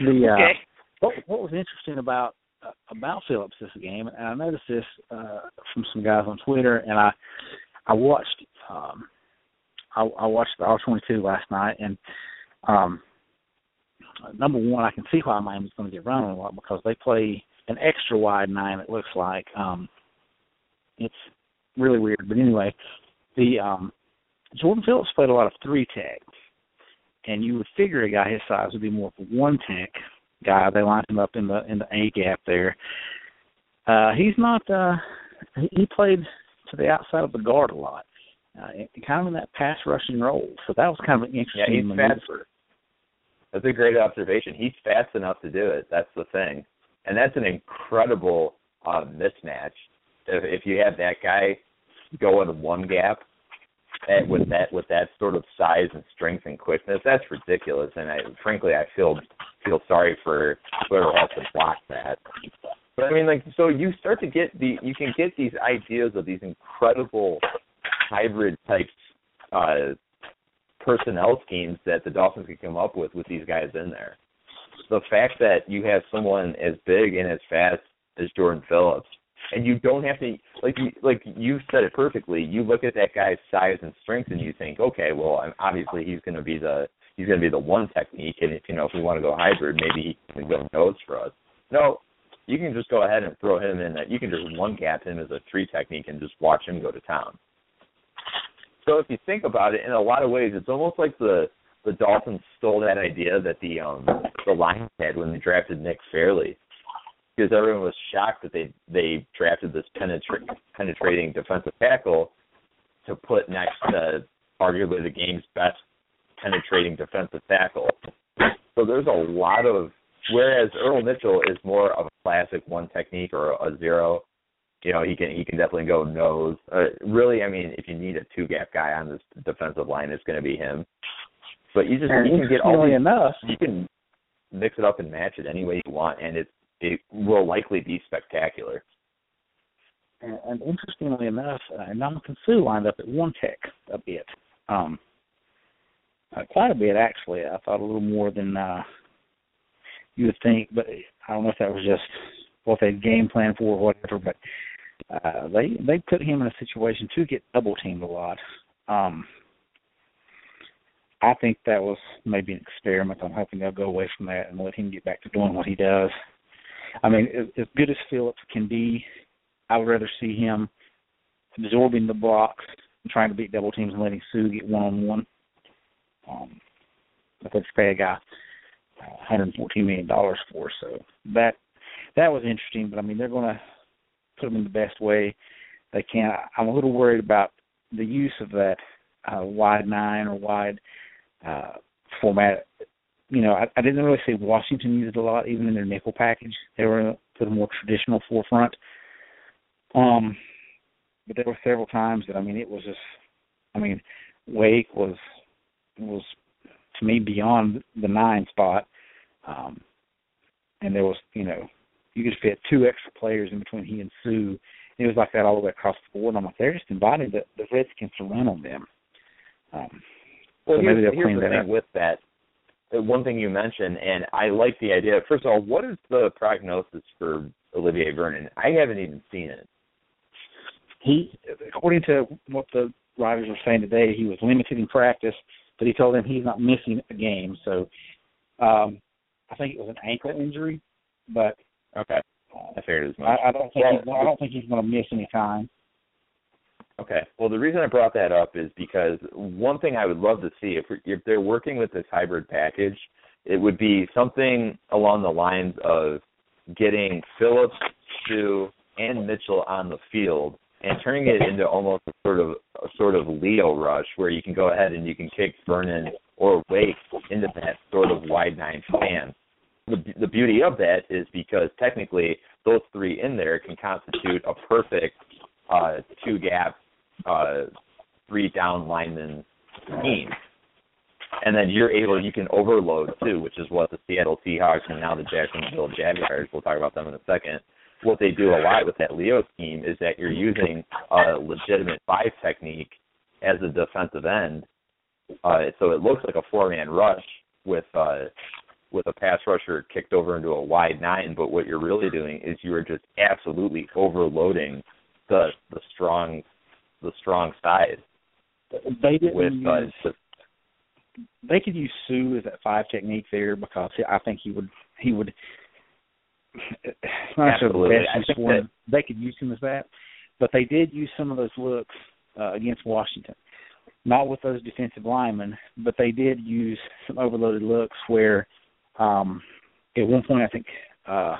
The uh, Okay. what what was interesting about uh, about Phillips this game, and I noticed this uh, from some guys on Twitter, and I I watched um, I, I watched the R twenty two last night, and um, number one, I can see why Miami's going to get run a lot because they play an extra wide nine. It looks like um, it's really weird, but anyway, the um, Jordan Phillips played a lot of three tech and you would figure a guy his size would be more of a one tech guy. They lined him up in the in the A gap there. Uh he's not uh he, he played to the outside of the guard a lot. Uh kind of in that pass rushing role. So that was kind of an interesting Yeah, he's maneuver. fast. That's a great observation. He's fast enough to do it. That's the thing, and that's an incredible uh, mismatch. If, if you have that guy go in one gap at, with that with that sort of size and strength and quickness, that's ridiculous. And I, frankly, I feel feel sorry for whoever has to block that. But I mean, like, so you start to get the you can get these ideas of these incredible hybrid types uh, personnel schemes that the Dolphins can come up with with these guys in there. The fact that you have someone as big and as fast as Jordan Phillips, and you don't have to like you like you said it perfectly. You look at that guy's size and strength, and you think, okay, well, obviously he's going to be the he's going to be the one technique, and if you know if we want to go hybrid, maybe he can go nose for us. No, you can just go ahead and throw him in that. You can just one gap him as a three technique and just watch him go to town. So if you think about it, in a lot of ways, it's almost like the the Dolphins stole that idea that the um the Lions had when they drafted Nick Fairley, because everyone was shocked that they they drafted this penetra- penetrating defensive tackle to put next to arguably the game's best penetrating defensive tackle. So there's a lot of whereas Earl Mitchell is more of a classic one technique or a zero. You know, he can he can definitely go nose. Uh, really, I mean, if you need a two gap guy on this defensive line, it's going to be him. But you just And you can get all these, enough, you can mix it up and match it any way you want, and it it will likely be spectacular. and, and interestingly enough, uh, Ndamukong Suh lined up at one tech a bit, um, uh, quite a bit actually. I thought a little more than uh, you would think, but I don't know if that was just what they game plan for or whatever. But uh, they they put him in a situation to get double teamed a lot. Um, I think that was maybe an experiment. I'm hoping they'll go away from that and let him get back to doing what he does. I mean, as, as good as Phillips can be, I would rather see him absorbing the blocks and trying to beat double teams and letting Suh get one on one. Um, but they pay a guy uh, 114 million dollars for, so that that was interesting. But I mean, they're going to put them in the best way they can. I'm a little worried about the use of that uh, wide nine or wide uh, format. You know, I, I didn't really see Washington use it a lot, even in their nickel package. They were to the more traditional forefront. Um, but there were several times that I mean, it was just. I mean, Wake was was to me beyond the nine spot, um, and there was you know you could fit two extra players in between he and Suh. It was like that all the way across the board. And I'm like, they're just inviting the, the Redskins to run on them. Um, Well, so maybe here's, they'll here's clean the that thing up. with that. Uh, One thing you mentioned, and I like the idea. First of all, what is the prognosis for Olivier Vernon? I haven't even seen it. he according to what the writers were saying today, he was limited in practice, but he told them he's not missing a game. So um I think it was an ankle injury, but Okay. I figured as much. I, I don't think Well, he's, I don't think he's going to miss any time. Okay. Well, the reason I brought that up is because one thing I would love to see if if they're working with this hybrid package, it would be something along the lines of getting Phillips, Suh, and Mitchell on the field and turning it into almost a sort of a sort of Leo rush where you can go ahead and you can kick Vernon or Wake into that sort of wide nine stance. The the beauty of that is because technically those three in there can constitute a perfect uh, two gap, uh, three down lineman scheme. And then you're able, you can overload too, which is what the Seattle Seahawks and now the Jacksonville Jaguars, we'll talk about them in a second. What they do a lot with that Leo scheme is that you're using a legitimate five technique as a defensive end. Uh, so it looks like a four man rush with uh, with a pass rusher kicked over into a wide nine, but what you're really doing is you are just absolutely overloading the the strong the strong side They didn't with uh, use, the, they could use Suh as that five technique there because I think he would he would. Not Absolutely. I think. They could use him as that, but they did use some of those looks uh, against Washington. Not with those defensive linemen, but they did use some overloaded looks where, um, at one point I think uh,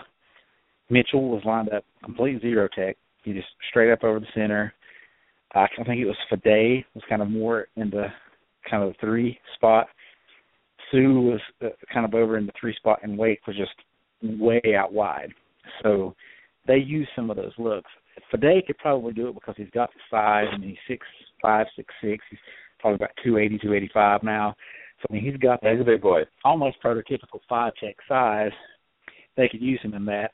Mitchell was lined up complete zero tech. He just straight up over the center. I think it was Fede was kind of more in the kind of the three spot. Suh was uh, kind of over in the three spot, and Wake was just way out wide. So they used some of those looks. Fede could probably do it because he's got the size and he's six five, six six. He's probably about two eighty, two eighty five now. So I mean he's got he's a big boy. almost prototypical five tech size. They could use him in that.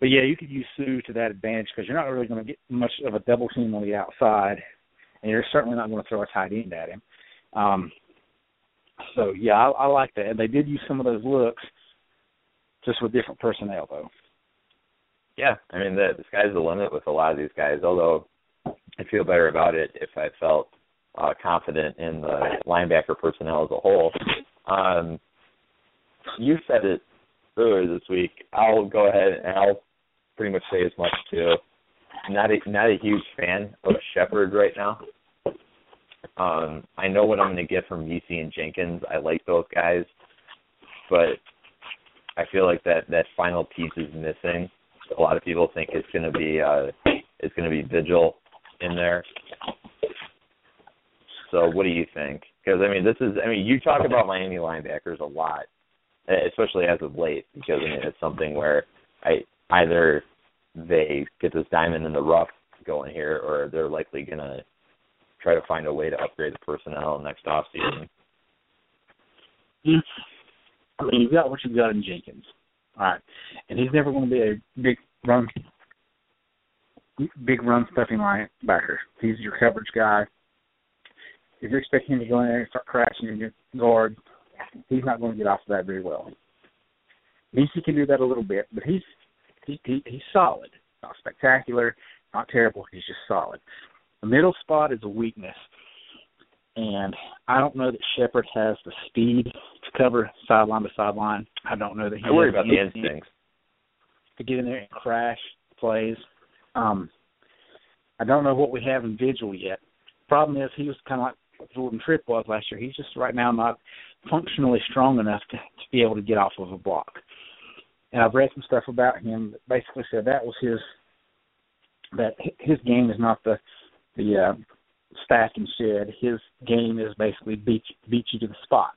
But yeah, you could use Suh to that advantage because you're not really going to get much of a double team on the outside, and you're certainly not going to throw a tight end at him. Um, so yeah, I, I like that. And they did use some of those looks, just with different personnel though. Yeah, I mean the, the sky's the limit with a lot of these guys. Although I feel better about it if I felt uh, confident in the linebacker personnel as a whole. Um, you said it earlier this week. I'll go ahead and I'll pretty much say as much too. Not a not a huge fan of Sheppard right now. Um, I know what I'm going to get from VC and Jenkins. I like those guys, but I feel like that that final piece is missing. A lot of people think it's going to be uh, it's going to be Vigil in there. So what do you think? Because I mean, this is I mean, you talk about Miami linebackers a lot, especially as of late, because I mean, it's something where I either they get this diamond in the rough going here, or they're likely going to try to find a way to upgrade the personnel next off season. I mean, you've got what you've got in Jenkins. All right. And he's never going to be a big run big run stuffing linebacker. He's your coverage guy. If you're expecting him to go in there and start crashing in your guard, he's not going to get off of that very well. BC can do that a little bit, but he's he, he he's solid. Not spectacular, not terrible. He's just solid. The middle spot is a weakness, and I don't know that Sheppard has the speed to cover sideline to sideline. I don't know that he I worry has about the instincts to get in there and crash plays. Um, I don't know what we have in Vigil yet. Problem is, he was kind of like Jordan Tripp was last year. He's just right now not functionally strong enough to, to be able to get off of a block. And I've read some stuff about him that basically said that was his that his game is not the the uh, stack and shed. His game is basically beat beat you to the spot.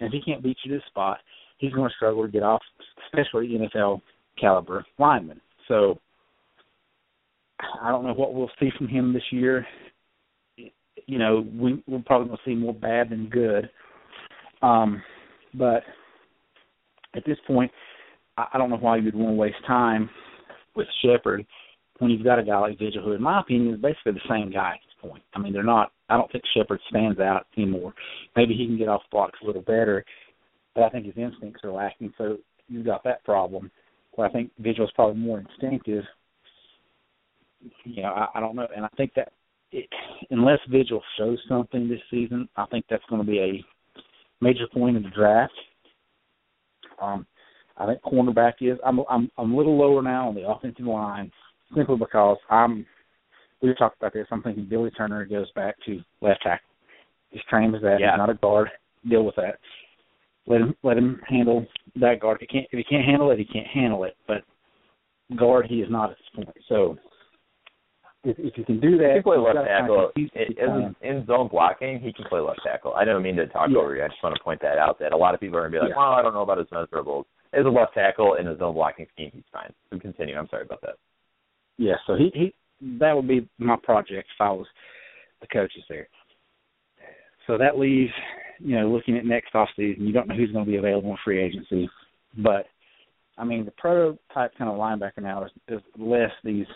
And if he can't beat you to the spot, he's going to struggle to get off, especially NFL caliber linemen. So I don't know what we'll see from him this year. You know, we, we're probably going to see more bad than good. Um, but at this point, I, I don't know why you would want to waste time with Sheppard when you've got a guy like Vigil, who, in my opinion, is basically the same guy at this point. I mean, they're not. I don't think Sheppard stands out anymore. Maybe he can get off blocks a little better, but I think his instincts are lacking. So you've got that problem. Where I think Vigil's probably more instinctive. You know, I, I don't know, and I think that it, unless Vigil shows something this season, I think that's going to be a major point in the draft. Um, I think cornerback is. I'm I'm I'm a little lower now on the offensive line simply because I'm. We talked about this. I'm thinking Billy Turner goes back to left tackle. He's trained as that. Yeah. He's not a guard. Deal with that. Let him let him handle that guard. If he can't if he can't handle it, he can't handle it. But guard, he is not at this point. So if, if you can do that, He can play left got to kinda tackle. compete In, zone blocking, he can play left tackle. I don't mean to talk Yeah. over you. I just want to point that out that a lot of people are going to be like, Yeah. well, I don't know about his measurables. As a left tackle in a zone blocking scheme, he's fine. So continue. I'm sorry about that. Yeah, so he he that would be my project if I was the coaches there. So that leaves, you know, looking at next off season, you don't know who's going to be available in free agency, but I mean the prototype kind of linebacker now is, is less these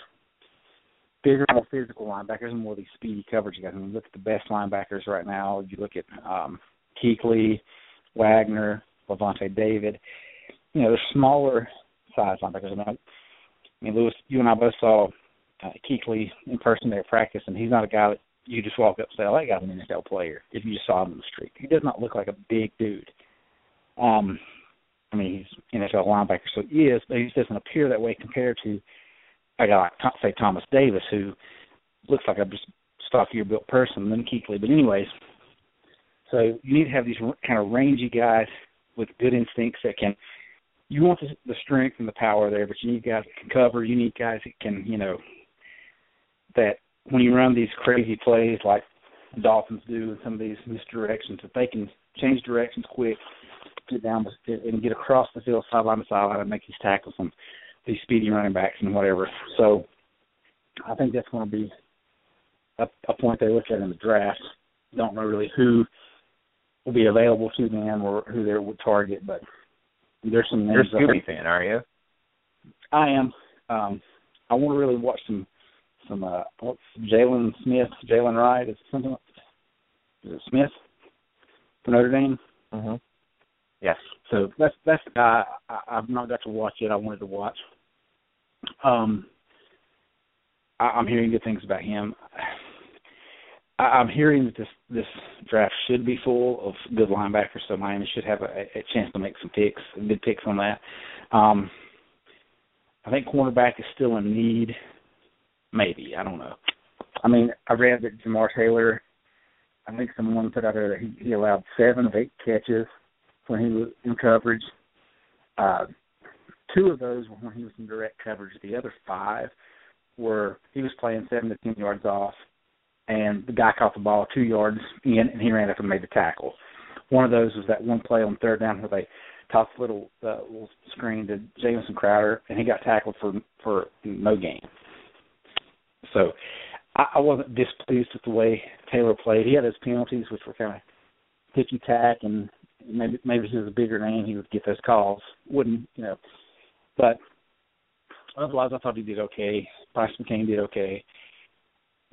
bigger, more physical linebackers and more these speedy coverage guys. I mean, look at the best linebackers right now. You look at um Kuechly, Wagner, Lavonte David. You know, they're smaller size linebackers. I mean, I mean, Lewis, you and I both saw uh, Kuechly in person there at practice, and he's not a guy that you just walk up and say, "Oh, that guy's an NFL player." If you just saw him in the street, he does not look like a big dude. Um, I mean, he's NFL linebacker, so he is, but he just doesn't appear that way compared to a guy like say Thomas Davis, who looks like a just stockier built person than Kuechly. But anyways, so you need to have these kind of rangy guys with good instincts that can you want the, strength and the power there, but you need guys that can cover. You need guys that can, you know, that when you run these crazy plays like the Dolphins do and some of these misdirections, that they can change directions quick, get down and get across the field sideline to sideline and make these tackles on these speedy running backs and whatever. So I think that's going to be a, a point they look at in the draft. Don't know really who will be available to them or who they would target, but there's some You're a names. Scooby fan, are you? I am. Um, I want to really watch some some uh what's Jaylon Smith, Jalen Wright, is it something like is it Smith for Notre Dame? Mm-hmm. Yes. So that's that's the guy I, I've not got to watch yet. I wanted to watch. Um, I, I'm hearing good things about him. I, I'm hearing that this this draft should be full of good linebackers, so Miami should have a, a chance to make some picks, good picks on that. Um, I think cornerback is still in need. Maybe I don't know. I mean, I read that Jamar Taylor. I think someone put out there that he, he allowed seven of eight catches when he was in coverage. Uh, two of those were when he was in direct coverage. The other five were he was playing seven to ten yards off, and the guy caught the ball two yards in, and he ran up and made the tackle. One of those was that one play on third down where they tossed a little uh, little screen to Jamison Crowder, and he got tackled for for no gain. So I, I wasn't displeased with the way Taylor played. He had his penalties, which were kind of ticky tack, and maybe maybe he was a bigger name, he would get those calls. Wouldn't you know? But otherwise, I thought he did okay. Brice McCain did okay.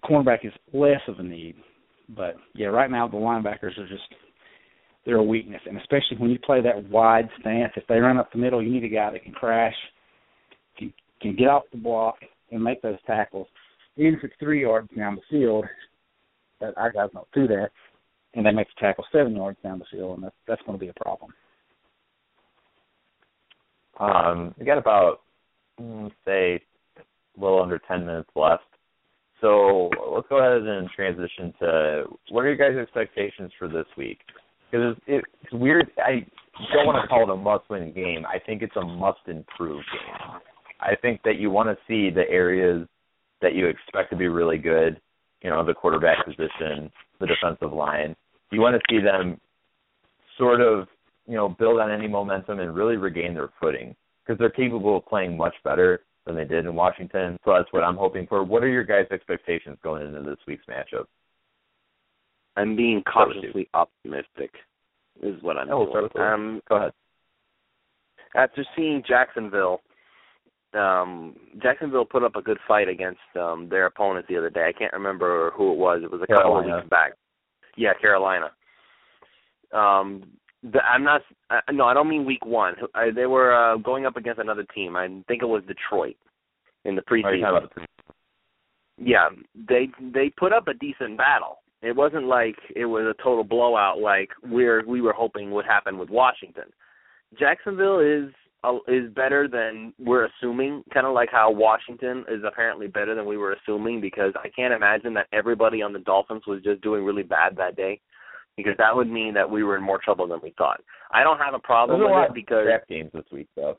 Cornerback is less of a need, but yeah, right now the linebackers are just they're a weakness, and especially when you play that wide stance. If they run up the middle, you need a guy that can crash, can can get off the block and make those tackles, even if it's three yards down the field. That our guys don't do that, and they make the tackle seven yards down the field, and that's that's going to be a problem. Um, we got about mm, say a little under ten minutes left. So let's go ahead and transition to what are your guys' expectations for this week? Because it's, it's weird. I don't want to call it a must-win game. I think it's a must-improve game. I think that you want to see the areas that you expect to be really good. You know, the quarterback position, the defensive line. You want to see them sort of you know, build on any momentum and really regain their footing because they're capable of playing much better than they did in Washington. So that's what I'm hoping for. What are your guys' expectations going into this week's matchup? I'm being cautiously optimistic, is what I'm Oh, doing. start with Luke. Um, Go ahead. after seeing Jacksonville, um, Jacksonville put up a good fight against um, their opponent the other day. I can't remember who it was. It was a couple of weeks back. Yeah, Carolina. Um, the, I'm not. Uh, no, I don't mean week one. I, they were uh, going up against another team. I think it was Detroit in the you preseason. about yeah, they they put up a decent battle. It wasn't like it was a total blowout like we're we were hoping would happen with Washington. Jacksonville is uh, is better than we're assuming. Kind of like how Washington is apparently better than we were assuming, because I can't imagine that everybody on the Dolphins was just doing really bad that day, because that would mean that we were in more trouble than we thought. I don't have a problem There's a with lot it because draft games this week, though.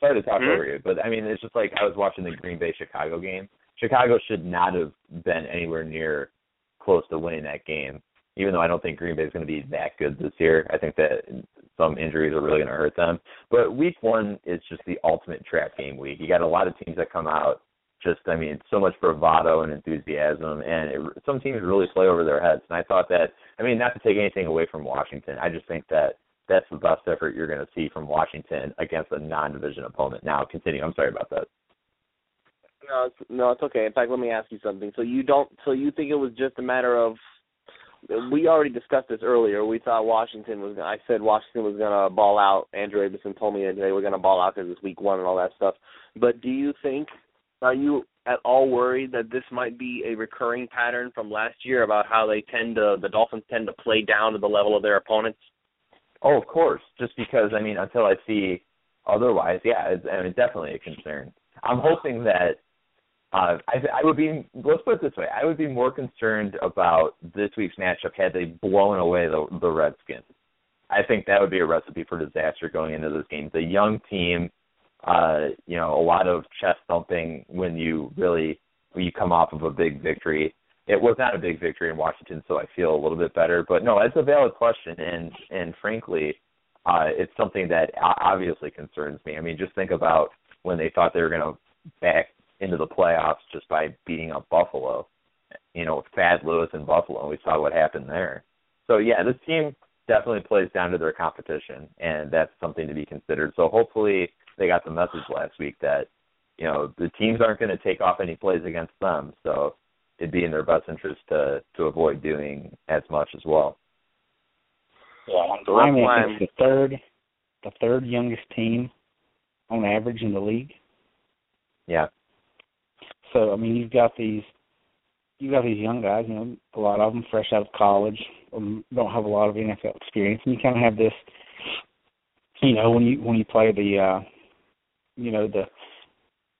Sorry to talk Hmm? over you, but I mean, it's just like I was watching the Green Bay Chicago game. Chicago should not have been anywhere near close to winning that game, even though I don't think Green Bay is going to be that good this year. I think that some injuries are really going to hurt them. But week one is just the ultimate trap game week. You got a lot of teams that come out just, I mean, so much bravado and enthusiasm, and it, some teams really play over their heads. And I thought that, I mean, not to take anything away from Washington, I just think that that's the best effort you're going to see from Washington against a non-division opponent. Now, continue. I'm sorry about that. No, it's, no, it's okay. In fact, let me ask you something. So you don't, so you think it was just a matter of? We already discussed this earlier. We thought Washington was. I said Washington was going to ball out. Andrew Abison told me that they were going to ball out because it's week one and all that stuff. But do you think? Are you at all worried that this might be a recurring pattern from last year about how they tend to, the Dolphins tend to play down to the level of their opponents? Oh, of course. Just because I mean, until I see otherwise, yeah, it's, I mean, definitely a concern. I'm hoping that uh, I, I would be. Let's put it this way: I would be more concerned about this week's matchup had they blown away the the Redskins. I think that would be a recipe for disaster going into this game. The young team, uh, you know, a lot of chest thumping when you really when you come off of a big victory. It was not a big victory in Washington, so I feel a little bit better. But no, it's a valid question, and and frankly, uh, it's something that obviously concerns me. I mean, just think about when they thought they were going to back into the playoffs just by beating up Buffalo. You know, Thad Lewis in Buffalo. and We saw what happened there. So yeah, this team definitely plays down to their competition, and that's something to be considered. So hopefully they got the message last week that you know the teams aren't going to take off any plays against them. So it'd be in their best interest to to avoid doing as much as well. Yeah, So that's Miami I think, is the third, the third youngest team on average in the league. Yeah. So I mean, you've got these, you've got these young guys. You know, a lot of them fresh out of college, um, don't have a lot of NFL experience, and you kind of have this. You know, when you when you play the, uh you know the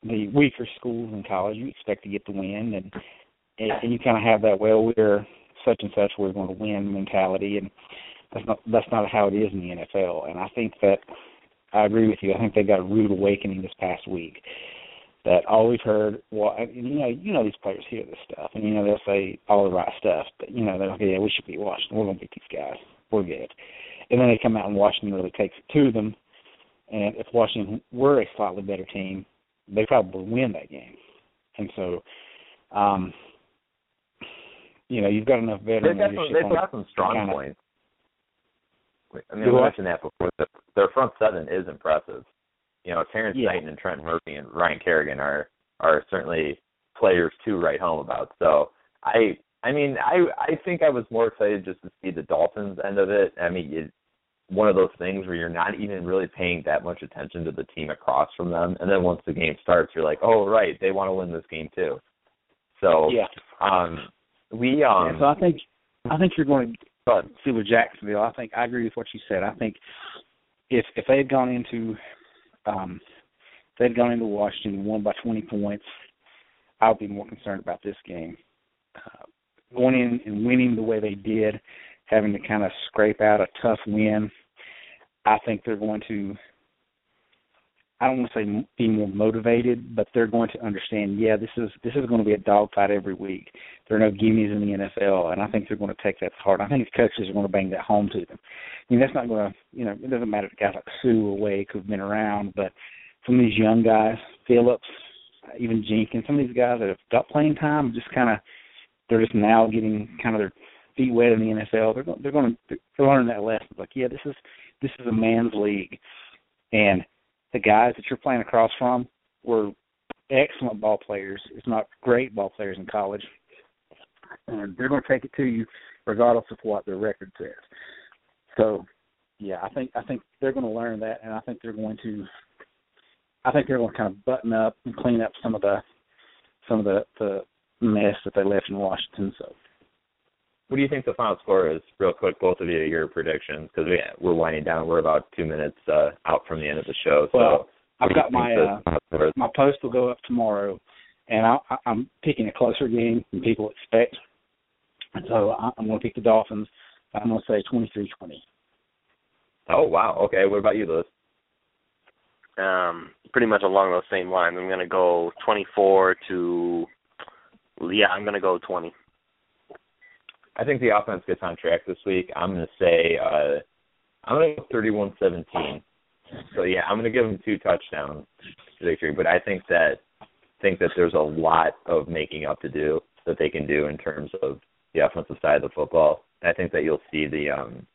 the weaker schools in college, you expect to get the win, and and, and you kind of have that. Well, we're such and such, we're going to win mentality, and that's not that's not how it is in the NFL. And I think that I agree with you. I think they got a rude awakening this past week. That all we've heard, well, and, you know, you know these players hear this stuff, and you know they'll say all the right stuff, but you know they're like, yeah, we should be Washington. We're going to beat these guys. We're good. And then they come out and Washington really takes it to them. And if Washington were a slightly better team, they probably win that game. And so, um, you know, you've got enough They've veteran got some, they've got some strong kinda- points. I mean, what? mentioned that before. The, their front seven is impressive. You know, Terrence Yeah. Knighton and Trent Murphy and Ryan Kerrigan are are certainly players to write home about. So I I mean I I think I was more excited just to see the Dolphins end of it. I mean it's one of those things where you're not even really paying that much attention to the team across from them, and then once the game starts, you're like, oh right, they want to win this game too. So Yeah. um we um yeah, so I think I think you're going to but see with Jacksonville. I think I agree with what you said. I think if if they had gone into um if they'd gone into Washington and won by 20 points, I would be more concerned about this game. Uh, going in and winning the way they did, having to kind of scrape out a tough win, I think they're going to. I don't want to say be more motivated, but they're going to understand. Yeah, this is this is going to be a dogfight every week. There are no gimmies in the NFL, and I think they're going to take that to heart. I think the coaches are going to bring that home to them. I mean, that's not going to, you know, it doesn't matter if guys like Suh or Wake who've been around, but some of these young guys, Phillips, even Jenkins, some of these guys that have got playing time, just kind of, they're just now getting kind of their feet wet in the NFL. They're going, they're going to, they're learning that lesson. Like, yeah, this is this is a man's league, and the guys that you're playing across from were excellent ball players, if not great ball players in college. And they're going to take it to you regardless of what their record says. So, yeah, I think I think they're going to learn that, and I think they're going to, I think they're going to kind of button up and clean up some of the, some of the the mess that they left in Washington. So, what do you think the final score is? Real quick, both of you, your predictions, because we, we're winding down. We're about two minutes uh, out from the end of the show. So well, I've got my uh, my post will go up tomorrow, and I, I'm picking a closer game than people expect. And so I'm going to pick the Dolphins. I'm going to say 23-20. Oh wow! Okay, what about you, Lewis? Um, pretty much along those same lines. I'm going to go 24 to. Yeah, I'm going to go 20. I think the offense gets on track this week. I'm going to say uh, I'm going to go 31-17. So yeah, I'm going to give them two touchdowns victory, but I think that think that there's a lot of making up to do that they can do in terms of the offensive side of the football. I think that you'll see the um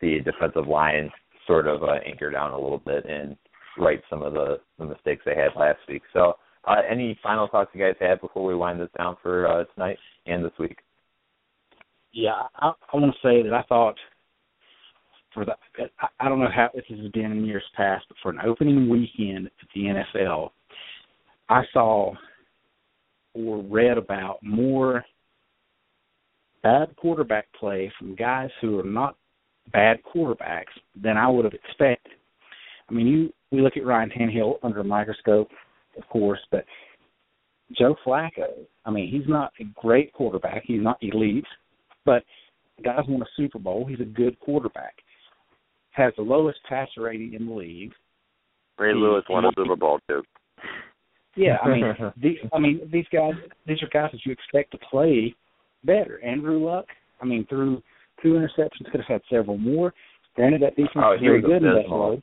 the defensive line sort of uh, anchor down a little bit and right some of the the mistakes they had last week. So, uh, any final thoughts you guys have before we wind this down for uh, tonight and this week? Yeah, I, I want to say that I thought for the I, I don't know how this has been in years past, but for an opening weekend at the NFL, I saw or read about more bad quarterback play from guys who are not bad quarterbacks than I would have expected. I mean, you we look at Ryan Tannehill under a microscope, of course, but Joe Flacco, I mean, he's not a great quarterback. He's not elite, but the guy's won a Super Bowl. He's a good quarterback. Has the lowest passer rating in the league. Ray he, Lewis won a Super Bowl too. Yeah, I mean, these, I mean, these guys, these are guys that you expect to play better. Andrew Luck, I mean, through two interceptions, could have had several more. Granted, that defense oh, is very good in Buffalo.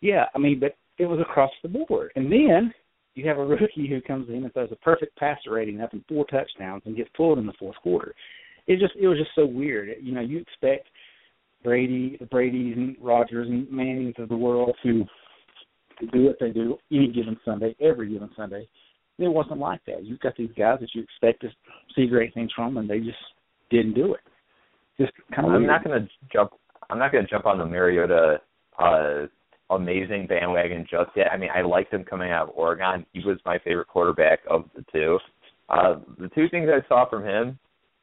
Yeah, I mean, but it was across the board. And then you have a rookie who comes in and throws a perfect passer rating up in four touchdowns and gets pulled in the fourth quarter. It just it was just so weird. You know, you expect Brady, the Brady's and Rodgers and Mannings of the world to do what they do any given Sunday, every given Sunday. It wasn't like that. You've got these guys that you expect to see great things from, and they just didn't do it. Just kind of. I'm weird. not going to jump. I'm not going to jump on the Mariota uh, amazing bandwagon just yet. I mean, I liked him coming out of Oregon. He was my favorite quarterback of the two. Uh, the two things I saw from him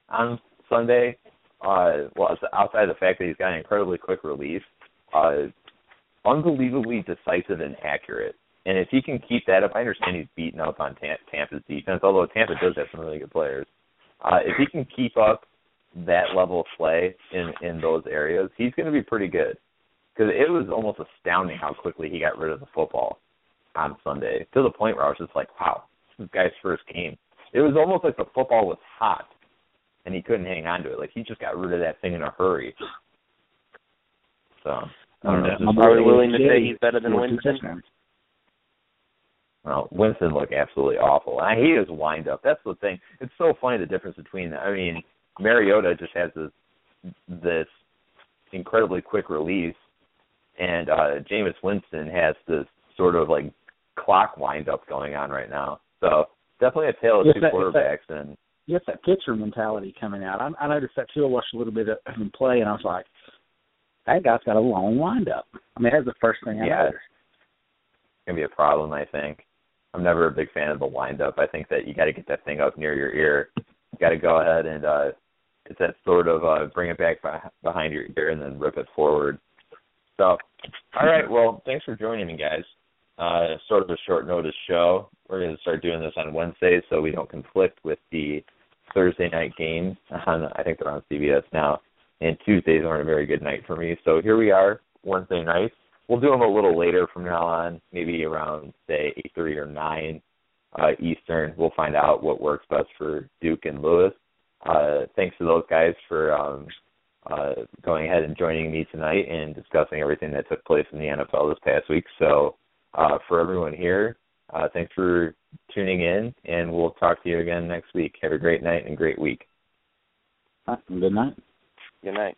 on Sunday uh, well, outside the fact that he's got an incredibly quick release, uh, unbelievably decisive and accurate. And if he can keep that up, I understand he's beaten up on Tampa's defense, although Tampa does have some really good players. Uh, if he can keep up that level of play in in those areas, he's going to be pretty good. Because it was almost astounding how quickly he got rid of the football on Sunday, to the point where I was just like, "Wow, this guy's first game." It was almost like the football was hot and he couldn't hang on to it. Like he just got rid of that thing in a hurry. So I don't know. Are we willing to say he's better than Winston? Well, Winston looked absolutely awful. And I hate his wind up. That's the thing. It's so funny the difference between I mean, Mariota just has this this incredibly quick release and uh Jameis Winston has this sort of like clock wind up going on right now. So definitely a tale of yes, two that, quarterbacks that, and you have that pitcher mentality coming out. I, I noticed that too. I watched a little bit of him play, and I was like, that guy's got a long windup. I mean, that's the first thing I yeah. noticed. It's gonna be a problem, I think. I'm never a big fan of the windup. I think that you got to get that thing up near your ear. You got to go ahead and uh it's that sort of uh bring it back behind your ear and then rip it forward. So, all right. Well, thanks for joining me, guys. Uh, sort of a short notice show. We're going to start doing this on Wednesdays so we don't conflict with the Thursday night games. On, I think they're on CBS now, and Tuesdays aren't a very good night for me. So here we are, Wednesday nights. We'll do them a little later from now on, maybe around say eight thirty or nine uh, Eastern. We'll find out what works best for Duke and Lewis. Uh, thanks to those guys for um, uh, going ahead and joining me tonight and discussing everything that took place in the NFL this past week. So uh, for everyone here, uh, thanks for tuning in, and we'll talk to you again next week. Have a great night and a great week. Good night. Good night.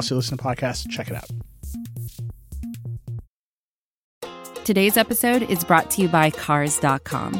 else you listen to podcasts. Check it out. Today's episode is brought to you by Cars.com.